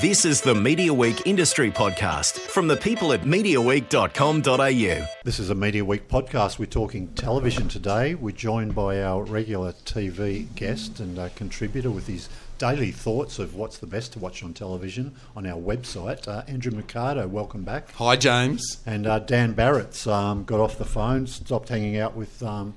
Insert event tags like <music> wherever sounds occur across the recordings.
This is the Media Week Industry Podcast from the people at MediaWeek.com.au. This is a Media Week podcast. We're talking television today. We're joined by our regular TV guest and uh, contributor with his daily thoughts of what's the best to watch on television on our website. Uh, Andrew Mercado, welcome back. Hi, James. And uh, Dan Barrett's um, got off the phone, stopped hanging out with. Um,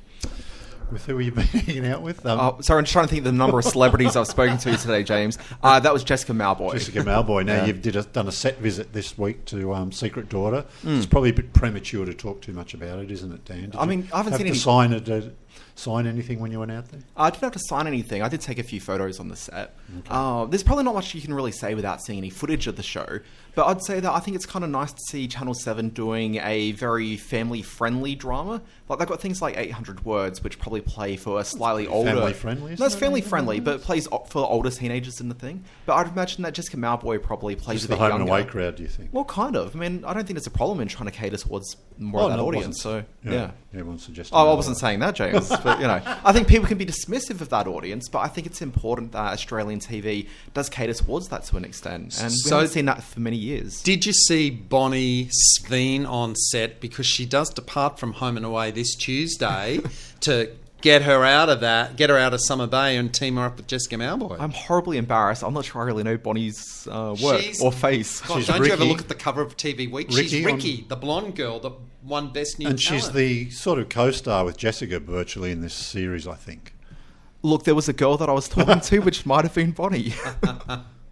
with who you've been <laughs> hanging out with? Um, Oh, sorry, I'm just trying to think of the number of <laughs> celebrities I've spoken to today, James. Uh, that was Jessica Mauboy. Jessica Mauboy. Now Yeah. you've did a, done a set visit this week to um, Secret Daughter. Mm. It's probably a bit premature to talk too much about it, isn't it, Dan? Did I mean, I haven't have seen to any- sign it. Uh, sign anything when you went out there? I didn't have to sign anything. I did take a few photos on the set. Uh, there's probably not much you can really say without seeing any footage of the show. But I'd say that I think it's kind of nice to see Channel 7 doing a very family friendly drama. Like, they've got things like 800 Words, which probably play for a slightly older. family-friendly, No, it's family friendly, but it plays for older teenagers in the thing. But I'd imagine that Jessica Mauboy probably plays Just a the home younger. and away crowd, do you think? Well, kind of. I mean, I don't think there's a problem in trying to cater towards more Oh, of that no, audience. So, yeah. Everyone suggested. Oh, I wasn't saying that, James. But you know, I think people can be dismissive of that audience, but I think it's important that Australian TV does cater towards that to an extent, and we haven't seen that for many years. Did you see Bonnie Sveen on set? Because she does depart from Home and Away this Tuesday <laughs> to get her out of that, get her out of Summer Bay and team her up with Jessica Mauboy. I'm horribly embarrassed. I'm not sure I really know Bonnie's uh, work She's- or face. God, She's don't you ever Ricky. look at the cover of TV Week? Ricky she's on- Ricky, the blonde girl that won Best New And she's Talent. the sort of co-star with Jessica virtually in this series, I think. Look, there was a girl that I was talking to, which might have been Bonnie. <laughs>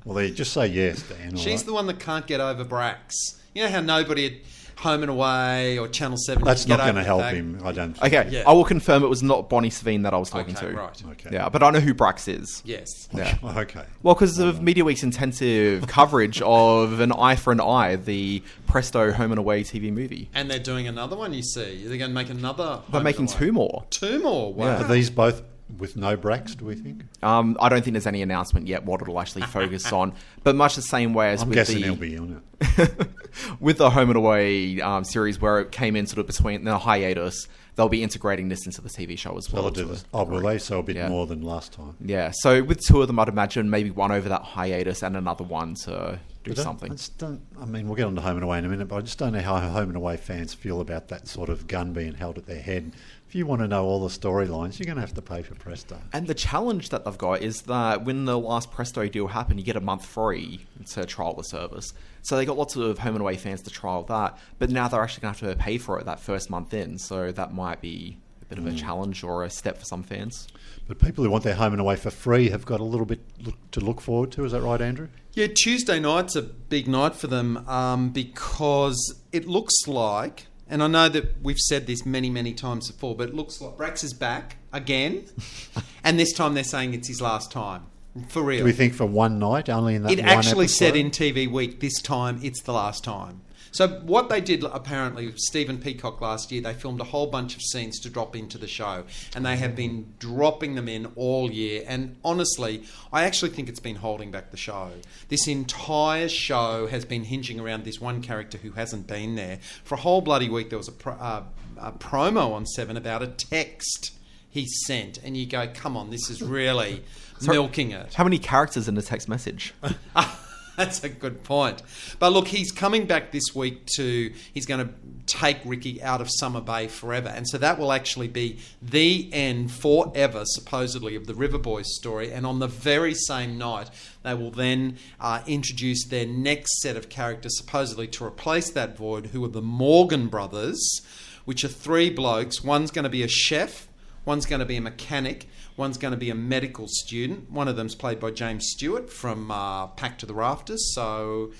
Well, they just say yes, Dan. She's right? the one that can't get over Brax. You know how nobody at Home and Away or Channel 7 That's not going to help fact- him, I don't think. okay, Yeah. I will confirm it was not Bonnie Sveen that I was talking Okay, to. right. Okay. Yeah, but I know who Brax is. Yes. Yeah. <laughs> Okay. Well, because of uh, Media Week's intensive <laughs> coverage of an eye for an eye, the Presto Home and Away TV movie. And they're doing another one, you see. They're going to make another. They're making Away. two more. Two more. Wow. Are these both with no Brax, do we think? Um, I don't think there's any announcement yet what it'll actually focus on, but much the same way as I'm with guessing the he'll be on it. <laughs> with the Home and Away um, series, where it came in sort of between the hiatus. They'll be integrating this into the TV show as well. They'll do this. Oh, will they? So a bit Yeah. more than last time. Yeah. So with two of them, I'd imagine maybe one over that hiatus and another one to do I- something. I just don't. I mean, we'll get on to home and away in a minute, but I just don't know how home and away fans feel about that sort of gun being held at their head. If you want to know all the storylines, you're going to have to pay for Presto. And the challenge that they've got is that when the last Presto deal happened, you get a month free to trial the service. So they got lots of home and away fans to trial that, but now they're actually going to have to pay for it that first month in. So that might be a bit of a challenge or a step for some fans. But people who want their home and away for free have got a little bit look, to look forward to. Is that right, Andrew? Yeah, Tuesday night's a big night for them um, because it looks like, and I know that we've said this many, many times before, but it looks like Brax is back again, <laughs> and this time they're saying it's his last time. For real. Do we think for one night, only in that it one actually episode? said in TV Week this time it's the last time. So what they did apparently, Stephen Peacocke last year, they filmed a whole bunch of scenes to drop into the show, and they have been dropping them in all year. And honestly, I actually think it's been holding back the show. This entire show has been hinging around this one character who hasn't been there for a whole bloody week. There was a, pro- uh, a promo on Seven about a text he sent, and you go, "Come on, this is really <laughs> milking it." How many characters in the text message? <laughs> <laughs> That's a good point. But look, he's coming back this week to. He's going to take Ricky out of Summer Bay forever, and so that will actually be the end forever, supposedly, of the River Boys story. And on the very same night, they will then uh, introduce their next set of characters, supposedly to replace that void, who are the Morgan brothers, which are three blokes. One's going to be a chef. One's going to be a mechanic. One's going to be a medical student. One of them's played by James Stewart from uh, Packed to the Rafters. So,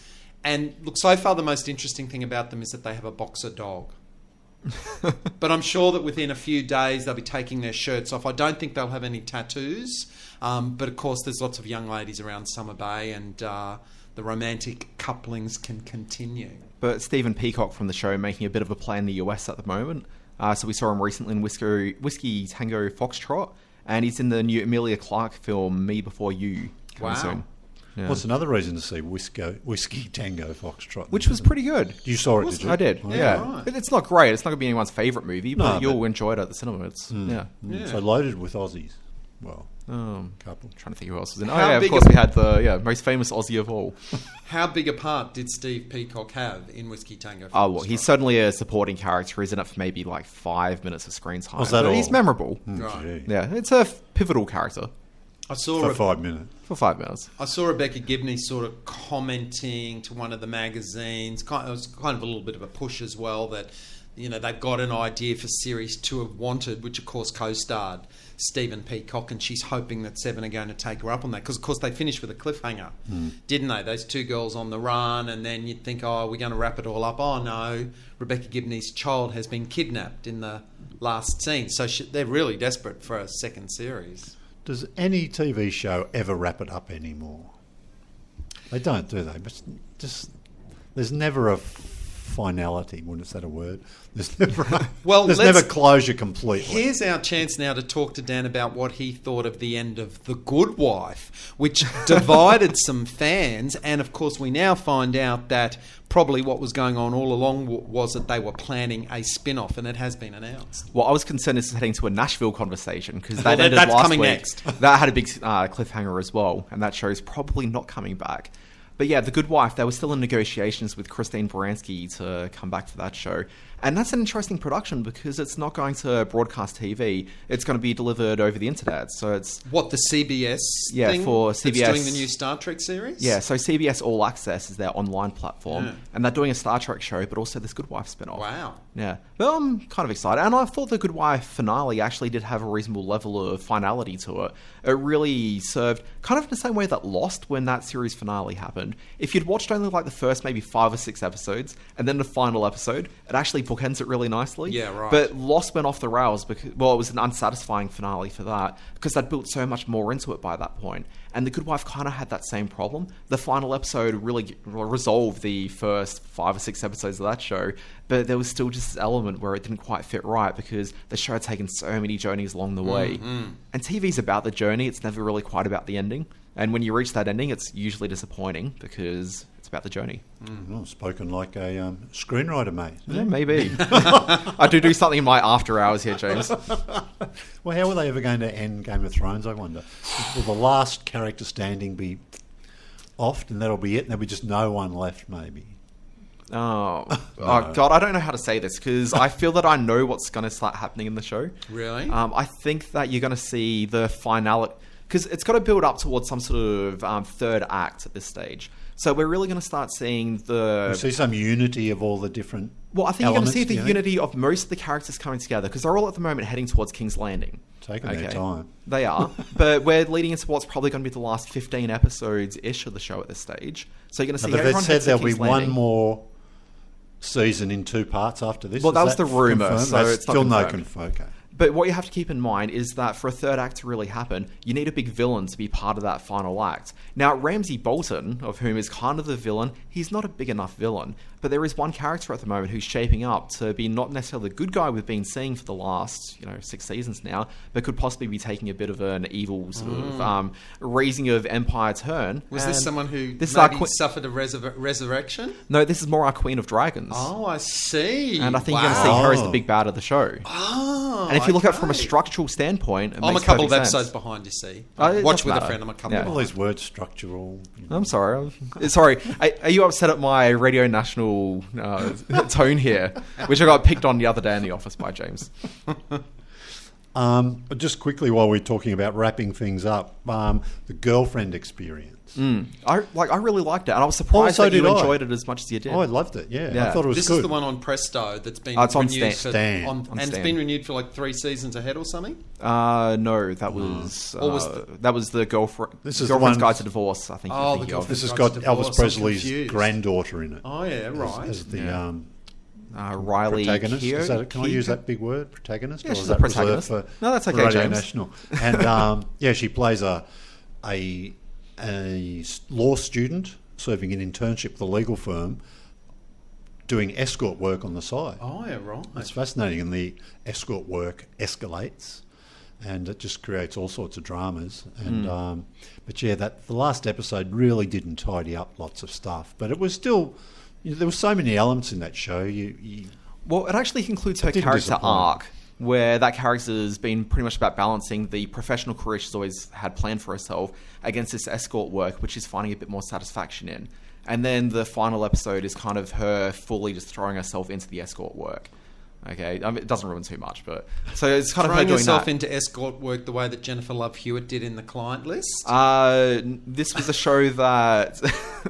and look, so far the most interesting thing about them is that they have a boxer dog. <laughs> but I'm sure that within a few days they'll be taking their shirts off. I don't think they'll have any tattoos. Um, but of course, there's lots of young ladies around Summer Bay, and uh, the romantic couplings can continue. But Stephen Peacocke from the show making a bit of a play in the US at the moment. Uh, so we saw him recently in Whiskey, Whiskey Tango Foxtrot, and he's in the new Emilia Clarke film Me Before You Wow. soon. Yeah. What's another reason to see Whisko, Whiskey Tango Foxtrot? Which was pretty good. You saw it, did you? I did. Oh, Yeah, right. It's not great. It's not going to be anyone's favorite movie, but No, you'll but- enjoy it at the cinema. It's yeah. Mm, Yeah. So loaded with Aussies. Well, Um, Couple. trying to think who else was in. Oh How yeah, of big course a- we had the yeah most famous Aussie of all. <laughs> How big a part did Steve Peacocke have in Whiskey Tango? Oh well, he's certainly a supporting character. He's in it for maybe like five minutes of screen time. Was that but all? He's memorable. Right. Gee. Yeah, it's a f- pivotal character I saw For Re- five minutes. for five minutes. I saw Rebecca Gibney sort of commenting to one of the magazines. Kind it was kind of a little bit of a push as well that you know they've got an idea for series two of Wanted, which of course co-starred Stephen Peacocke, and she's hoping that Seven are going to take her up on that because of course they finished with a cliffhanger, hmm. didn't they? Those two girls on the run, and then you'd think, oh, we're going to wrap it all up. Oh no, Rebecca Gibney's child has been kidnapped in the last scene, so she, they're really desperate for a second series. Does any TV show ever wrap it up anymore? They don't, do they? But just there's never a finality. When is that a word? There's never. <laughs> Well, there's let's- never closure completely. Here's our chance now to talk to Dan about what he thought of the end of The Good Wife, which <laughs> divided some fans. And of course, we now find out that probably what was going on all along was that they were planning a spin off, and it has been announced. Well, I was concerned this is heading to a Nashville conversation because Well, that that- ended that's last coming week. next. That had a big uh, cliffhanger as well, and that show's probably not coming back. But yeah, The Good Wife, they were still in negotiations with Christine Baranski to come back for that show. And that's an interesting production because it's not going to broadcast TV. It's going to be delivered over the internet. So it's What, the CBS Yeah, thing for CBS. doing the new Star Trek series? yeah, so CBS All Access is their online platform, Yeah. and they're doing a Star Trek show, but also this Good Wife spin-off. Wow. Yeah, but I'm kind of excited, and I thought the Good Wife finale actually did have a reasonable level of finality to it. It really served kind of in the same way that Lost, when that series finale happened. If you'd watched only like the first maybe five or six episodes, and then the final episode, it actually bookends it really nicely. Yeah, right. But Lost went off the rails because well, it was an unsatisfying finale for that because they'd built so much more into it by that point. And the Good Wife kind of had that same problem. The final episode really resolved the first five or six episodes of that show, but there was still just this element where it didn't quite fit right because the show had taken so many journeys along the way. Mm, mm. And TV's about the journey; it's never really quite about the ending. And when you reach that ending, it's usually disappointing because it's about the journey. Well, spoken like a um, screenwriter, mate. Yeah, maybe. <laughs> I do do something in my after hours here, James. <laughs> Well, how are they ever going to end Game of Thrones? I wonder. Will the last character standing be off, and that'll be it, and there'll be just no one left, maybe? Oh, <laughs> oh God! I don't know how to say this because I feel that I know what's going to start happening in the show. Really? Um, I think that you're going to see the finale because it's got to build up towards some sort of um, third act at this stage. So we're really going to start seeing the. See some unity of all the different. well, I think you're going to see the unity of most of the characters coming together because they're all at the moment heading towards King's Landing. Taking their time. They are, <laughs> but we're leading into what's probably going to be the last 15 episodes ish of the show at this stage. So you're going to No, see but they everyone said there'll be King's one more season in two parts after this. Well, Is that was the rumour, confirmed? so That's it's still no confirmed. confirm. Okay. But what you have to keep in mind is that for a third act to really happen, you need a big villain to be part of that final act. Now, Ramsay Bolton, of whom is kind of the villain, he's not a big enough villain. But there is one character at the moment who's shaping up to be not necessarily the good guy we've been seeing for the last, you know, six seasons now, but could possibly be taking a bit of an evil sort of um, raising of empire turn. Mm. Was this someone who this maybe que- suffered a resur- resurrection? No, this is more our Queen of Dragons. Oh, I see. And I think wow. you're going to see her as the big bad of the show. Oh, and if you look at it from a structural standpoint, it I'm a couple of perfect sense. episodes behind, you see. Oh, it Watch doesn't with a matter. friend. I'm a couple Yeah. of All these words structural. you know. I'm sorry. I'm- <laughs> Sorry. Are, are you upset at my Radio National uh, <laughs> tone here, which I got picked on the other day in the office by James? <laughs> Um, just quickly, while we're talking about wrapping things up, um, the girlfriend experience. I like. I really liked it, and I was surprised so that you did I. enjoyed it as much as you did. Oh, I loved it. Yeah, I thought it was This good. is the one on Presto that's been Oh, it's on renewed Stan. for, Stan. on, On and it's been renewed for like three seasons ahead or something. uh, no, that was, Or was uh, that was the girlfriend. This is the girlfriend's one- guide to divorce. I think. Oh, you're the thinking of. girlfriend- This has got Elvis Presley's granddaughter in it. Oh yeah, as- right. As, the Yeah. um, uh, Riley protagonist. Keough? Is that, can I use that big word, protagonist? Yeah, or she's is a that reserved protagonist. For, No, that's for okay, Radio James. National. And um, yeah, she plays a a law student serving an internship with a legal firm, doing escort work on the side. Oh yeah, right. It's fascinating, and the escort work escalates, and it just creates all sorts of dramas. And um, but yeah, that the last episode really didn't tidy up lots of stuff, but it was still. You know, there were so many elements in that show. You, you Well, it actually concludes her character disappoint. arc where that character's been pretty much about balancing the professional career she's always had planned for herself against this escort work, which she's finding a bit more satisfaction in. And then the final episode is kind of her fully just throwing herself into the escort work. Okay, I mean, it doesn't ruin too much, but so it's kind of her Throwing doing yourself that. into escort work the way that Jennifer Love Hewitt did in the client list. Uh, this was a show that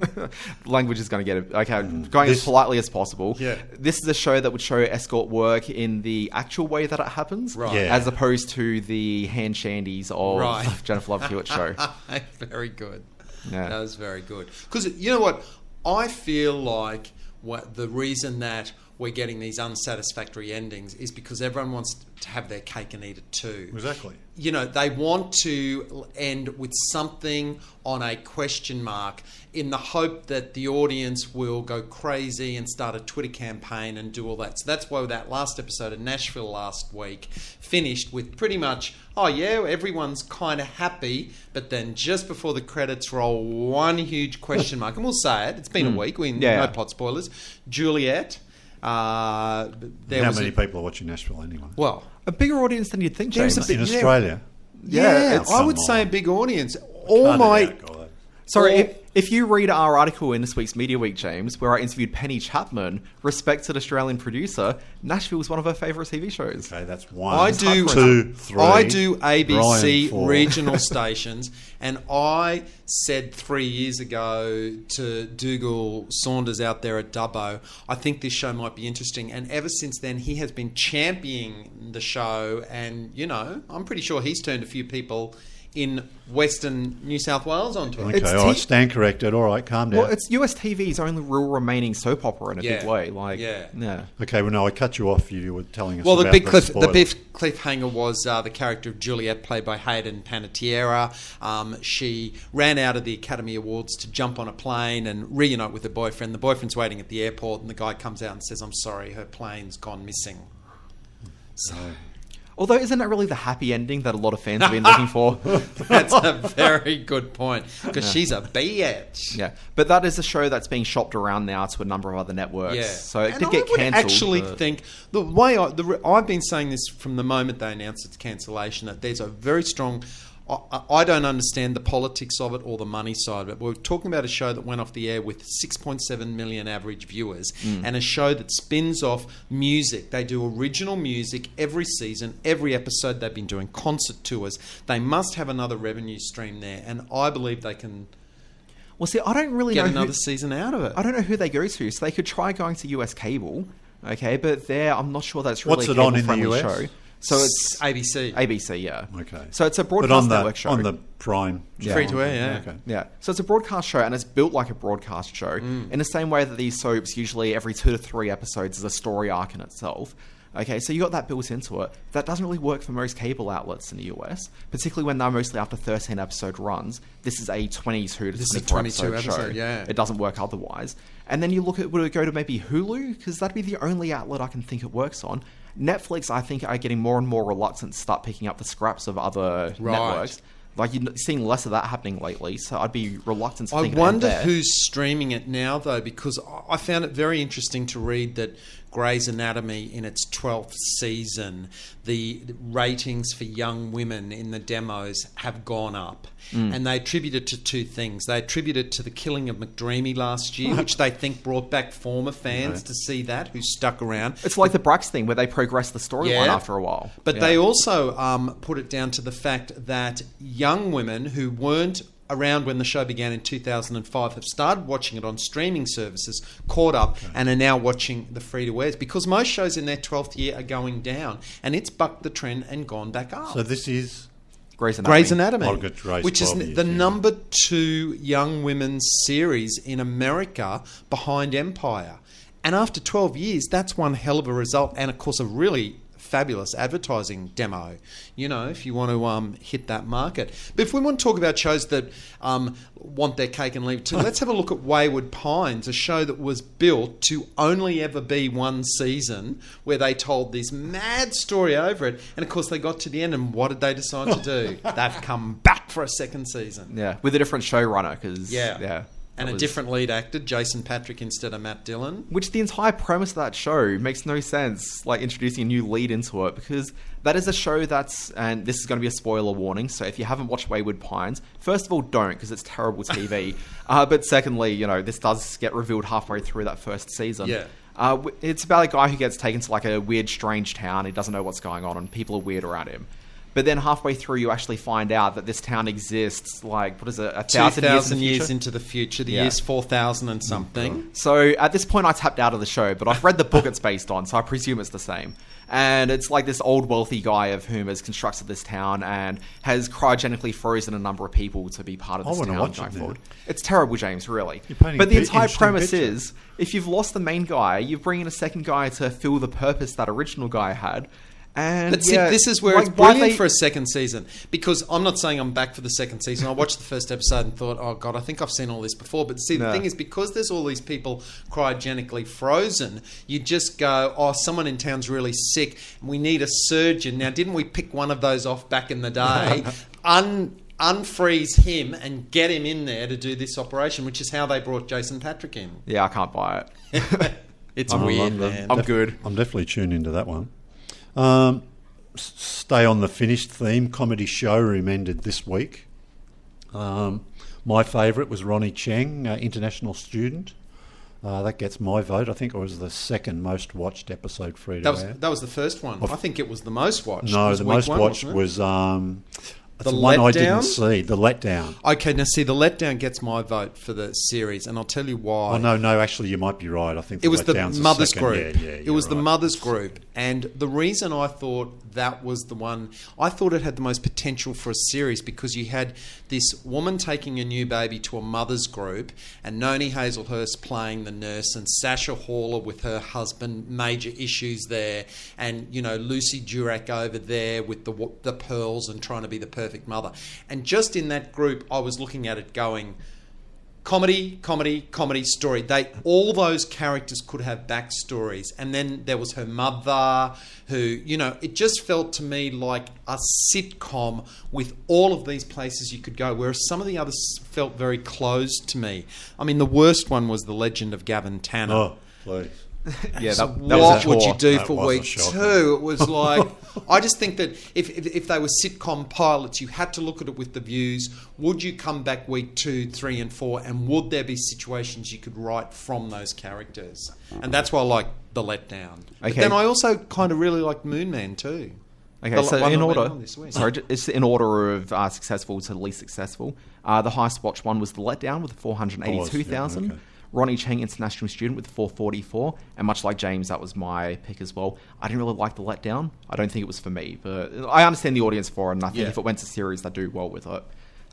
<laughs> language is going to get it. Okay, going Mm. This- as politely as possible. Yeah. This is a show that would show escort work in the actual way that it happens, Right. Yeah. as opposed to the hand shandies of Right. <laughs> Jennifer Love Hewitt show. <laughs> very good. Yeah. That was very good. Because you know what, I feel like what the reason that we're getting these unsatisfactory endings is because everyone wants to have their cake and eat it too. Exactly. You know, they want to end with something on a question mark in the hope that the audience will go crazy and start a Twitter campaign and do all that. So that's why that last episode of Nashville last week finished with pretty much, oh yeah, everyone's kind of happy, but then just before the credits roll, one huge question mark. And we'll say it, it's been a hmm. week, we Yeah. no pot spoilers. Juliet. Uh, there How was many a, people are watching Nashville anyway? well, A bigger audience than you'd think, There's James. a in bit- yeah. Australia. yeah, I would say a big audience. All Cut it my out, guys. Sorry, Or- if, if you read our article in this week's Media Week, James, where I interviewed Penny Chapman, respected Australian producer, Nashville was one of her favourite TV shows. Okay, that's one. I do two, three. I do ABC regional <laughs> stations, and I said three years ago to Dougal Saunders out there at Dubbo, I think this show might be interesting. And ever since then, he has been championing the show, and you know, I'm pretty sure he's turned a few people in Western New South Wales onto it. Okay, It's all right, stand corrected. All right, calm down. Well, it's US TV's only real remaining soap opera in a big way. Like, Yeah. yeah. okay, well, no, I cut you off. You were telling us. Well, the about big cliff, the big cliffhanger was uh, the character of Juliet, played by Hayden Panettiere. Um, she ran out of the Academy Awards to jump on a plane and reunite with her boyfriend. The boyfriend's waiting at the airport, and the guy comes out and says, "I'm sorry, her plane's gone missing." So Although, isn't that really the happy ending that a lot of fans have been looking for? <laughs> that's a very good point because she's a bitch. Yeah, but that is a show that's being shopped around now to a number of other networks. Yeah. So it And did I get cancelled. actually but- think the way I, the, I've been saying this from the moment they announced its cancellation that there's a very strong. I, I don't understand the politics of it or the money side of it. We're talking about a show that went off the air with 6.7 million average viewers Hmm. and a show that spins off music. They do original music every season, every episode. They've been doing concert tours. They must have another revenue stream there, and I believe they can Well, see, I don't really get know another who, season out of it. I don't know who they go to. So they could try going to US cable, okay, but there, I'm not sure that's really What's a it on in the US? show. So it's ABC. ABC, yeah. Okay. So it's a but broadcast on the network show. on the Prime. Free to air, yeah. Okay. Yeah. So it's a broadcast show and it's built like a broadcast show Mm. in the same way that these soaps usually every two to three episodes is a story arc in itself. Okay, so you got that built into it. That doesn't really work for most cable outlets in the US, particularly when they're mostly after 13 episode runs. This is a 22 to This is a 24 22 episode show. yeah. It doesn't work otherwise. And then you look at would it go to maybe Hulu because that'd be the only outlet I can think it works on. Netflix, I think, are getting more and more reluctant to start picking up the scraps of other Right. networks. Like you're seeing less of that happening lately, so I'd be reluctant to I wonder who's streaming it now, though, because I found it very interesting to read that Grey's Anatomy, in its 12th season, the ratings for young women in the demos have gone up. Mm. And they attribute it to two things. They attribute it to the killing of McDreamy last year, which they think brought back former fans to see that, who stuck around. It's like the Brax thing where they progress the storyline after a while. But Yeah. they also um, put it down to the fact that young women who weren't around when the show began in 2005 have started watching it on streaming services, caught up, and are now watching the free to airs because most shows in their 12th year are going down. And it's bucked the trend and gone back up. So this is Grey's Anatomy. Grey's Anatomy, I'll get Grey's which is years, the yeah. number two young women's series in America behind Empire. And after 12 years, that's one hell of a result. And of course, a really fabulous advertising demo, you know, if you want to um, hit that market. But if we want to talk about shows that um, want their cake and leave it too, <laughs> let's have a look at Wayward Pines, a show that was built to only ever be one season where they told this mad story over it. And of course, they got to the end, and what did they decide to do? <laughs> They've come back for a second season. Yeah, with a different showrunner because Yeah. yeah. And That a different lead actor, Jason Patric instead of Matt Dillon. Which the entire premise of that show makes no sense, like introducing a new lead into it, because that is a show that's, and this is going to be a spoiler warning, so if you haven't watched Wayward Pines, first of all, don't, because it's terrible TV. <laughs> uh, but secondly, you know, this does get revealed halfway through that first season. Yeah. Uh, it's about a guy who gets taken to like a weird, strange town. He doesn't know what's going on, and people are weird around him. But then halfway through, you actually find out that this town exists, like, what is it, a thousand, 2,000 years, in years into the future. The Yeah. year's 4,000 and something. Mm-hmm. So at this point, I tapped out of the show, but I've read the book it's based on, so I presume it's the same. And it's like this old wealthy guy of whom has constructed this town and has cryogenically frozen a number of people to be part of this wanna town watch going it forward. It's terrible, James, really. But the entire premise picture. is if you've lost the main guy, you bring in a second guy to fill the purpose that original guy had. And But see, yeah, this is where like, it's brilliant they- for a second season because I'm not saying I'm back for the second season. I watched the first episode and thought, oh god, I think I've seen all this before. But see, the thing is, because there's all these people cryogenically frozen, you just go, oh, someone in town's really sick, and we need a surgeon. Now, didn't we pick one of those off back in the day? <laughs> Un unfreeze him and get him in there to do this operation, which is how they brought Jason Patric in. Yeah, I can't buy it. <laughs> It's I'm- weird, man. I'm good. I'm definitely tuned into that one. Um, stay on the finished theme. Comedy showroom ended this week. Um, my favourite was Ronny Chieng, uh, international student. Uh, that gets my vote. I think it was the second most watched episode free to That was air. that was the first one. I think it was the most watched. No, the most watched was um, The the one I Letdown? didn't see. The letdown. Okay, now see, the letdown gets my vote for the series, and I'll tell you why. Oh no, no, actually, you might be right. I think It was the mothers group. Yeah, yeah, it was the mothers group, and the reason I thought that was the one, I thought it had the most potential for a series because you had this woman taking a new baby to a mothers group, and Noni Hazlehurst playing the nurse, and Sacha Horler with her husband, major issues there, and you know Lucy Durack over there with the the pearls and trying to be the perfect mother, and just in that group, I was looking at it going comedy, comedy, comedy story. They all those characters could have backstories, and then there was her mother, who you know, it just felt to me like a sitcom with all of these places you could go. Whereas some of the others felt very closed to me. I mean, the worst one was the Legend of Gavin Tanner. Oh, please. <laughs> Yeah, that, that what would you do That for week two? It was <laughs> like I just think that if, if if they were sitcom pilots, you had to look at it with the views. Would you come back week two, three, and four, and would there be situations you could write from those characters? And that's why I like the letdown. But Okay. then I also kind of really like Moon Man too. Okay, The so in order, this week. sorry, it's in order of uh, successful to least successful. Uh, the highest watched one was the letdown with four hundred eighty-two thousand. Okay. Ronny Chieng, international student, with four forty-four, and much like James, that was my pick as well. I didn't really like the letdown. I don't think it was for me, but I understand the audience for it, and I think Yeah. if it went to series, they'd do well with it.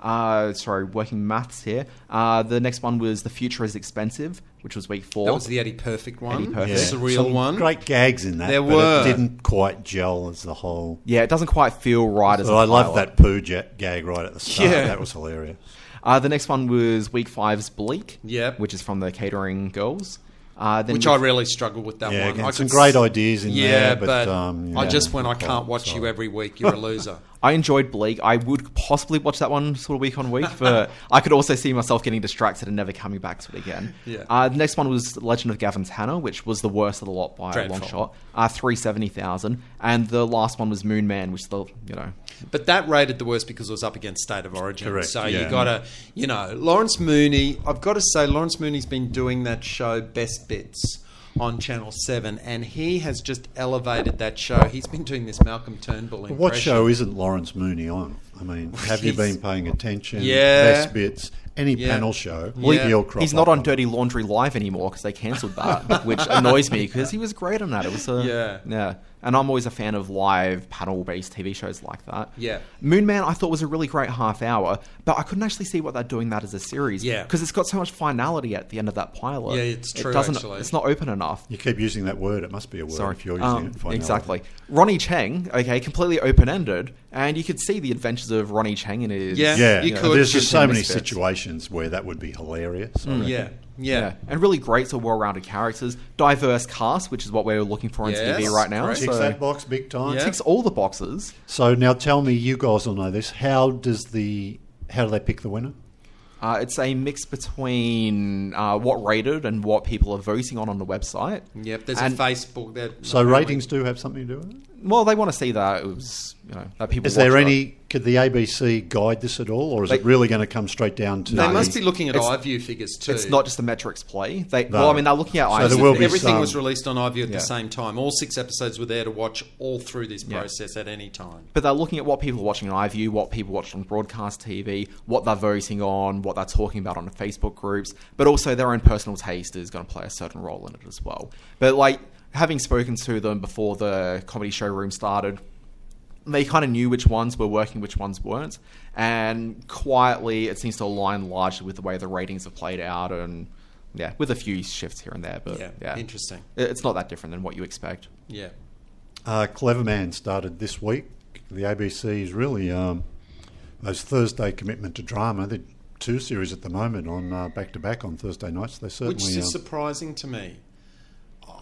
Uh, sorry, working maths here. Uh, the next one was The Future is Expensive, which was week four. That was the Eddie Perfect one, Eddie Perfect. the surreal Some one. Great gags in that. There but were. It didn't quite gel as the whole. yeah, it doesn't quite feel right as But I love that poo ja- gag right at the start. Yeah. That was hilarious. Uh, the next one was week five's Bleak, Yep. which is from the Catering Girls. Uh, then Which I really struggled with that Yeah, one. again, I some could great s- ideas in yeah, there, but, but um, I yeah, just went. I not can't quite, watch you every week. You're a loser. <laughs> I enjoyed Bleak. I would possibly watch that one sort of week on week, but <laughs> I could also see myself getting distracted and never coming back to it again. Yeah. Uh, the next one was Legend of Gavin Tanner, which was the worst of the lot by a long shot. Uh, Three seventy thousand, and the last one was Moon Man, which the you know But that rated the worst because it was up against State of Origin. Correct, So yeah. you got to, you know, Lawrence Mooney. I've got to say, Lawrence Mooney's been doing that show Best Bits on Channel Seven, and he has just elevated that show. He's been doing this Malcolm Turnbull impression. What show isn't Lawrence Mooney on? I mean, have you been paying attention? Yeah. Best bits, any Yeah. panel show, Well, he- he'll crop He's not up on Dirty Laundry Live anymore because they cancelled that, <laughs> which annoys me because he was great on that. It was a, Yeah. yeah. And I'm always a fan of live panel-based TV shows like that. Yeah. Moon Man I thought was a really great half hour, but I couldn't actually see what they're doing that as a series. Yeah. because it's got so much finality at the end of that pilot. Yeah, it's true, It doesn't. actually. It's not open enough. You keep using that word. It must be a word Sorry. if you're using Um, it. Finality. exactly. Ronny Chieng, okay, completely open ended, and you could see the adventures of Ronny Chieng in it. Yeah. Yeah, You yeah. could. there's just so many misfits. situations where that would be hilarious. I reckon. Yeah, Yeah. yeah. and really great, so well-rounded characters, diverse cast, which is what we're looking for on Yes, TV right now. great. Ticks So that box big time. Yeah. ticks all the boxes. So now tell me, you guys will know this. How does the how do they pick the winner? Uh, it's a mix between uh, what rated and what people are voting on on the website. Yep, there's And- a Facebook that. So ratings do have something to do with it. Well, they want to see that it was, you know, that people. Is there watch it. any? Could the ABC guide this at all, or is it really going to come straight down to? They the- must be looking at It's- iView figures too. It's not just the metrics play. They, No. Well, I mean, they're looking at. So IMDb. there will be Everything some- was released on iView at Yeah. the same time. All six episodes were there to watch all through this Yeah. process at any time. But they're looking at what people are watching on iView, what people watch on broadcast TV, what they're voting on, what they're talking about on the Facebook groups, but also their own personal taste is going to play a certain role in it as well. But like having spoken to them before the comedy showroom started, they kind of knew which ones were working, which ones weren't, and quietly it seems to align largely with the way the ratings have played out, and yeah, with a few shifts here and there. But Yeah, yeah, interesting. It's not that different than what you expect. Yeah. Uh, Cleverman started this week. The ABC is really um, those Thursday commitment to drama. The two series at the moment on back to back on Thursday nights. They certainly. Which is um, surprising to me.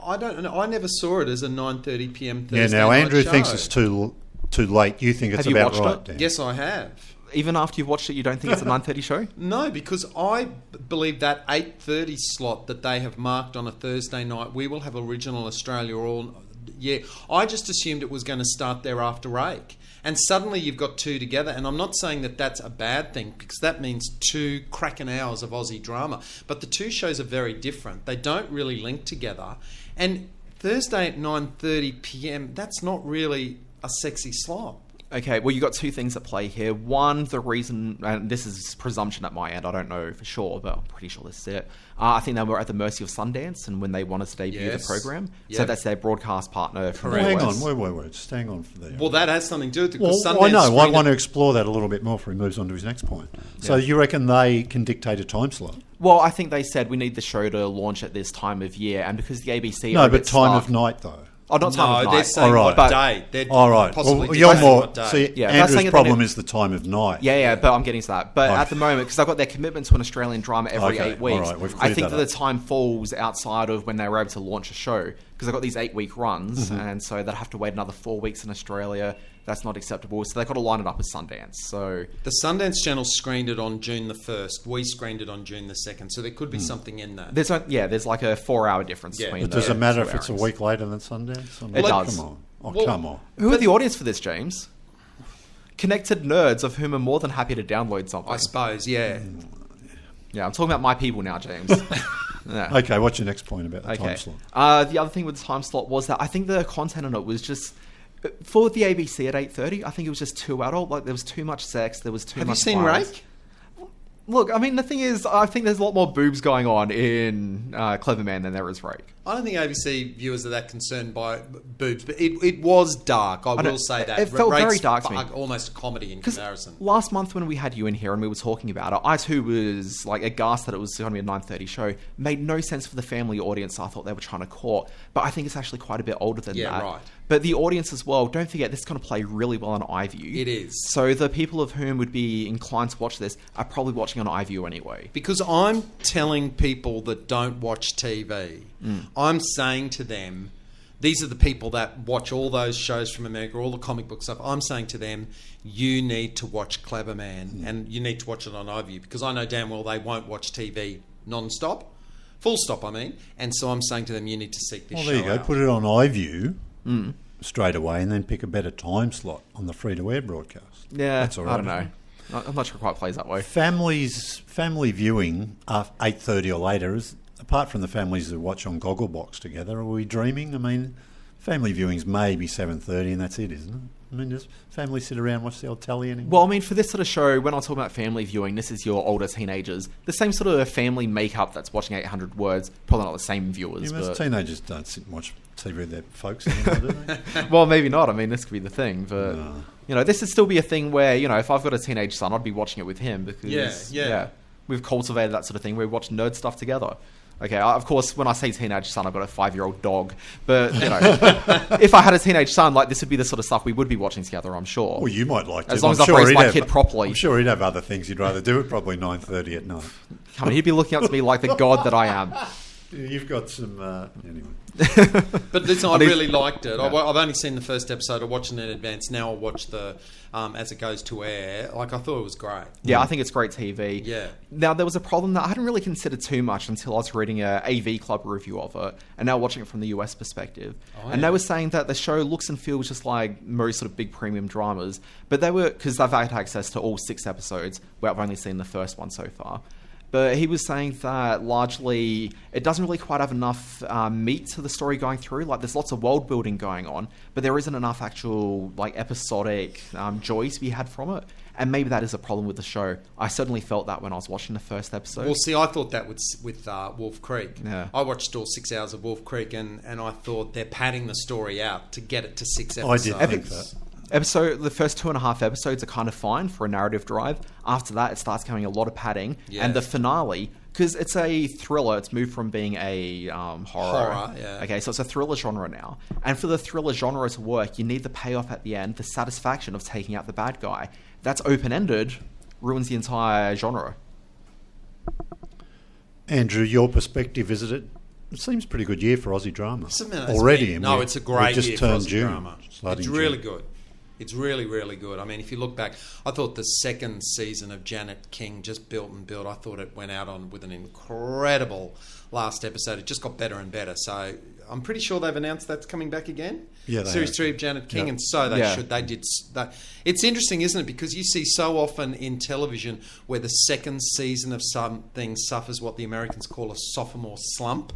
I don't. I never saw it as a 9:30 p.m. yeah. Now night Andrew show. too too too late. You think it's Have you about watched right? it? Dan? Yes, I have. Even after you've watched it, you don't think it's a <laughs> 9:30 show? No, because I believe that 8:30 slot that they have marked on a Thursday night, we will have original Australia all. Yeah, I just assumed it was going to start there after Rake, and suddenly you've got two together. And I'm not saying that that's a bad thing because that means two cracking hours of Aussie drama. But the two shows are very different. They don't really link together, and Thursday at 9:30 p.m. That's not really a sexy slot. Okay, well, you've got two things at play here. One, the reason, and this is presumption at my end, I don't know for sure, but I'm pretty sure this is it. Uh, I think they were at the mercy of Sundance and when they wanted to debut Yes. the program. So that's their broadcast partner from Well, the hang on, US. wait, wait, wait. Just hang on for there. Well, that has something to do with it Well, because I Sundance know. I want to explore that a little bit more before he moves on to his next point. So you reckon they can dictate a time slot? Well, I think they said we need the show to launch at this time of year, and because the ABC. No, but time stuck- of night though. Oh, not time no, of night. they're saying All right. what day. They're All right. Possibly Well, you're more. what day. See, Yeah, Andrew's saying problem they- is the time of night. Yeah, yeah, but I'm getting to that. But Okay. at the moment, because I've got their commitment to an Australian drama every Okay, eight weeks, right, we've I cleared think that that, up. the time falls outside of when they were able to launch a show. Because I've got these eight week runs, Mm-hmm. and so they'd have to wait another four weeks in Australia. That's not acceptable. So they've got to line it up with Sundance. So The Sundance Channel screened it on June the first. We screened it on June the second. So there could be Hmm. something in there. there's a, yeah, there's like a four hour difference Yeah. between. But the does it matter two if it's a week later than Sundance? I mean, It does. Come on. Oh, Well- come on. Who are the audience for this, James? Connected nerds of whom are more than happy to download something. I suppose, yeah. Hmm. yeah, I'm talking about my people now, James. <laughs> yeah. Okay, what's your next point about the Okay. time slot? Uh, the other thing with the time slot was that I think the content on it was just for the ABC at eight thirty. I think it was just too adult. Like there was too much sex. There was too much Have you seen violence. Rake? Look, I mean, the thing is, I think there's a lot more boobs going on in uh, Cleverman than there is Rake. I don't think ABC viewers are that concerned by boobs, but it, it was dark. I, know. will say that. It felt very dark to me. Almost comedy in comparison. last month when we had you in here and we were talking about it, I too was like aghast that it was going to be a nine thirty show. Made no sense for the family audience. I thought they were trying to court, but I think it's actually quite a bit older than Yeah, that. right. But the audience as well. Don't forget, this is going to play really well on iView. It is. So the people of whom would be inclined to watch this are probably watching on iView anyway. Because I'm telling people that don't watch TV, Mm. I'm saying to them, these are the people that watch all those shows from America, all the comic book stuff. I'm saying to them, you need to watch Cleverman Mm. and you need to watch it on iView because I know damn well they won't watch TV non stop. Full stop, I mean. And so I'm saying to them, you need to seek this Well, show there you go. out. Put it on iView Mm. straight away and then pick a better time slot on the free to air broadcast. Yeah, That's all right. I don't know. I- I'm not sure it quite plays that way. Families, family viewing after eight thirty or later is apart from the families that watch on Gogglebox together. Are we dreaming? I mean, family viewings maybe seven thirty, and that's it, isn't it? I mean, does families sit around and watch the old telly anymore? Well, I mean, for this sort of show, when I talk about family viewing, this is your older teenagers. The same sort of family makeup that's watching 800 words, probably not the same viewers. you know, but, teenagers don't sit and watch TV with their folks anymore, do they? <laughs> well, maybe not. I mean, this could be the thing, but No. you know, this would still be a thing where you know, if I've got a teenage son, I'd be watching it with him because Yeah, yeah. we've cultivated that sort of thing. Where we watch nerd stuff together. Okay, of course, when I say teenage son, I've got a five-year-old dog, but you know, <laughs> if I had a teenage son, like this would be the sort of stuff we would be watching together. I'm sure. Well, you might like to. As long I'm as I've sure raised he'd my have- kid properly. I'm sure he'd have other things he'd rather do at probably nine thirty at night. Come on, he'd be looking up to me like the god that I am. <laughs> You've got some uh, anyway. <laughs> But listen, I really liked it. I, Yeah. I've only seen the first episode. I watched it in advance. Now I'll watch the um, as it goes to air. Like I thought it was great. Yeah, I think it's great TV. Yeah. Now there was a problem that I hadn't really considered too much until I was reading a AV Club review of it, and now watching it from the US perspective. Oh, and they were saying that the show looks and feels just like most sort of big premium dramas, but they were because they've had access to all six episodes. Where I've only seen the first one so far. But he was saying that largely it doesn't really quite have enough um, meat to the story going through. Like there's lots of world building going on, but there isn't enough actual like episodic um, joy to be had from it. And maybe that is a problem with the show. I certainly felt that when I was watching the first episode. Well, see, I thought that with with uh, Wolf Creek. Yeah. I watched all six hours of Wolf Creek, and, and I thought they're padding the story out to get it to six episodes. I episodes. did think that. Episode the first two and a half episodes are kind of fine for a narrative drive after that it starts becoming a lot of padding Yeah. and the finale because it's a thriller it's moved from being a um, horror, Horror, yeah. okay so it's a thriller genre now and for the thriller genre to work you need the payoff at the end the satisfaction of taking out the bad guy that's open-ended ruins the entire genre Andrew, your perspective is it? It seems pretty good year for Aussie drama It's a minute, it's already. been- no, it's a we've great just year for turned Aussie June. drama. starting It's June. really good. It's really, really good. I mean, if you look back, I thought the second season of Janet King just built and built. I thought it went out on with an incredible last episode. It just got better and better. So I'm pretty sure they've announced that's coming back again. Yeah, they series have. three of Janet King, Yeah. and so they Yeah. should. They did. s- That it's interesting, isn't it? Because you see so often in television where the second season of something suffers what the Americans call a sophomore slump.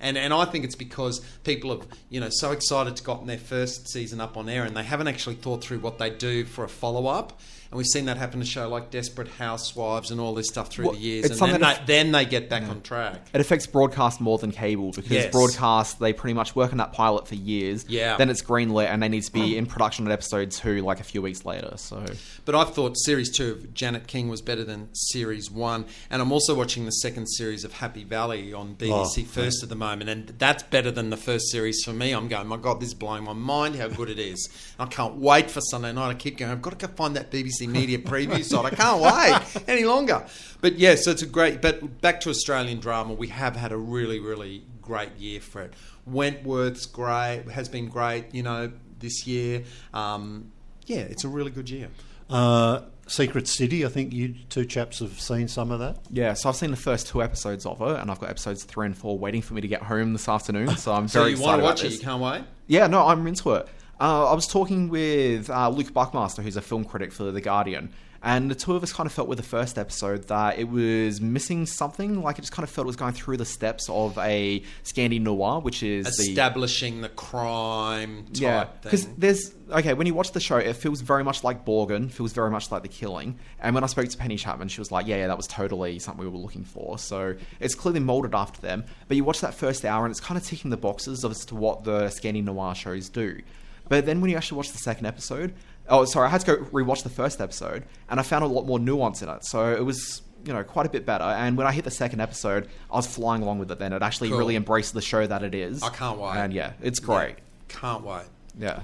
And, and I think it's because people have, you know, so excited to gotten their first season up on air and they haven't actually thought through what they do for a follow up. And we've seen that happen to show like Desperate Housewives and all this stuff through Well, the years. it's And something then that- they, then they get back on track. It affects broadcast more than cable because Yes. broadcast they pretty much work on that pilot for years. Yeah. Then it's greenlit and they need to be mm. in production at episode two like a few weeks later. So But I thought series two of Janet King was better than series one, and I'm also watching the second series of Happy Valley on BBC Oh, First at the moment, and that's better than the first series for me. I'm going, my God, this is blowing my mind how good it is. I can't wait for Sunday night. I keep going, I've got to go find that BBC Media preview site. I can't wait any longer. But yeah, so it's a great. But back to Australian drama, we have had a really, really great year for it. Wentworth's great, has been great, you know, this year. Um, yeah, it's a really good year. Uh, Secret City, I think you two chaps have seen some of that. Yeah, so I've seen the first two episodes of it, and I've got episodes three and four waiting for me to get home this afternoon. So I'm So very you excited want to watch it? You can't wait. Yeah, no, I'm into it. Uh, I was talking with uh, Luke Buckmaster, who's a film critic for The Guardian, and the two of us kind of felt with the first episode that it was missing something. Like it just kind of felt it was going through the steps of a Scandi noir, which is Establishing the crime type yeah, because there's okay when you watch the show, it feels very much like Borgen, feels very much like The Killing. And when I spoke to Penny Chapman, she was like, "Yeah, yeah, that was totally something we were looking for." So it's clearly molded after them. But you watch that first hour, and it's kind of ticking the boxes as to what the Scandi noir shows do. But then when you actually watch the second episode, oh, sorry, I had to go rewatch the first episode, and I found a lot more nuance in it. So it was. You know, quite a bit better. And when I hit the second episode, I was flying along with it. Then it actually Cool. really embraced the show that it is. I can't wait. And yeah, it's great. Can't wait. Yeah.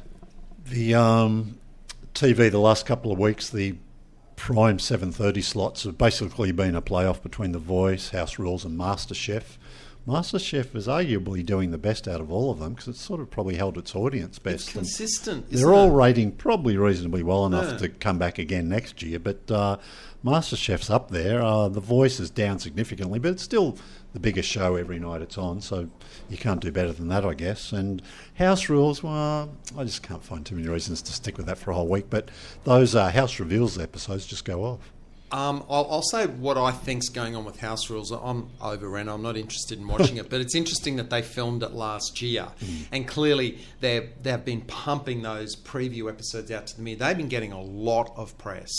The um, TV the last couple of weeks, the prime 7.30 slots have basically been a playoff between The Voice, House Rules and MasterChef. MasterChef is arguably doing the best out of all of them because it's sort of probably held its audience best. It's consistent. They're all it? rating probably reasonably well enough Yeah. to come back again next year, but uh, MasterChef's up there. Uh, the Voice is down significantly, but it's still the biggest show every night it's on, so you can't do better than that, I guess. And House Rules, well, I just can't find too many reasons to stick with that for a whole week, but those uh, House Reveals episodes just go off. Um, I'll, I'll say what I think's going on with House Rules. I'm over and I'm not interested in watching it, but it's interesting that they filmed it last year, and clearly they they've been pumping those preview episodes out to the media. They've been getting a lot of press,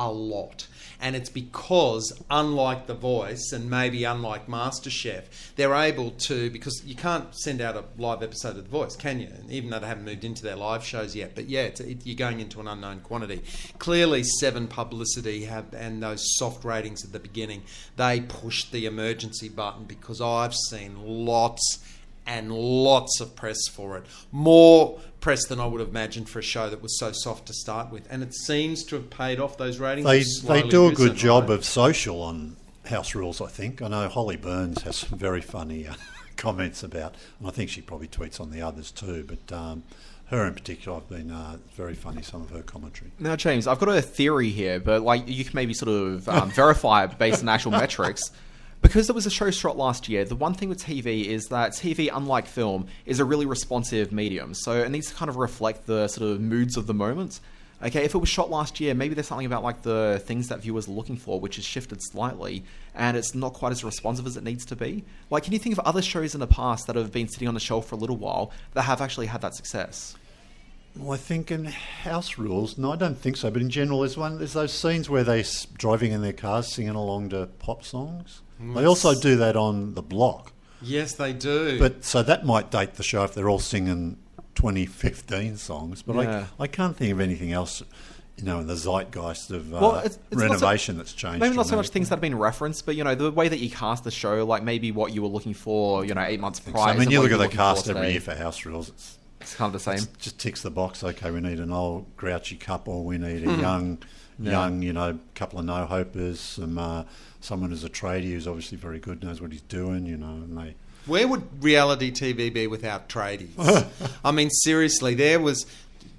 a lot, and it's because unlike The Voice and maybe unlike MasterChef, they're able to because you can't send out a live episode of The Voice, can you? Even though they haven't moved into their live shows yet, but yeah, it, you're going into an unknown quantity. Clearly, Seven publicity have and those soft ratings at the beginning, they pushed the emergency button because I've seen lots and lots of press for it. More press than I would have imagined for a show that was so soft to start with. And it seems to have paid off those ratings. They, they do a good job right? of social on House Rules, I think. I know Holly Byrnes has some very funny uh, <laughs> comments about, and I think she probably tweets on the others too, but um, her in particular, I've been uh, very funny, some of her commentary. Now, James, I've got a theory here, but like you can maybe sort of um, verify it based on actual <laughs> metrics. Because there was a show shot last year, the one thing with TV is that TV, unlike film, is a really responsive medium. So it needs to kind of reflect the sort of moods of the moment. Okay, if it was shot last year, maybe there's something about like the things that viewers are looking for, which has shifted slightly, and it's not quite as responsive as it needs to be. Like, can you think of other shows in the past that have been sitting on the shelf for a little while that have actually had that success? Well, I think in House Rules, no, I don't think so. But in general, there's one. There's those scenes where they're driving in their cars, singing along to pop songs. They also do that on the block. Yes, they do. But so that might date the show if they're all singing 2015 songs. But Yeah. I, I can't think of anything else, you know, in the zeitgeist of uh, Well, it's- it's so- renovation that's changed. Maybe not so much things that have been referenced, but you know the way that you cast the show, like maybe what you were looking for, you know, eight months So, prior. I mean, you look at the cast every year for House Rules. It's It's kind of the same. just ticks the box. Okay, we need an old grouchy couple. We need a young, young, you know, couple of no hopers. Some uh, someone who's a tradie who's obviously very good, knows what he's doing. You know, and they. Where would reality TV be without tradies? <laughs> I mean, seriously, there was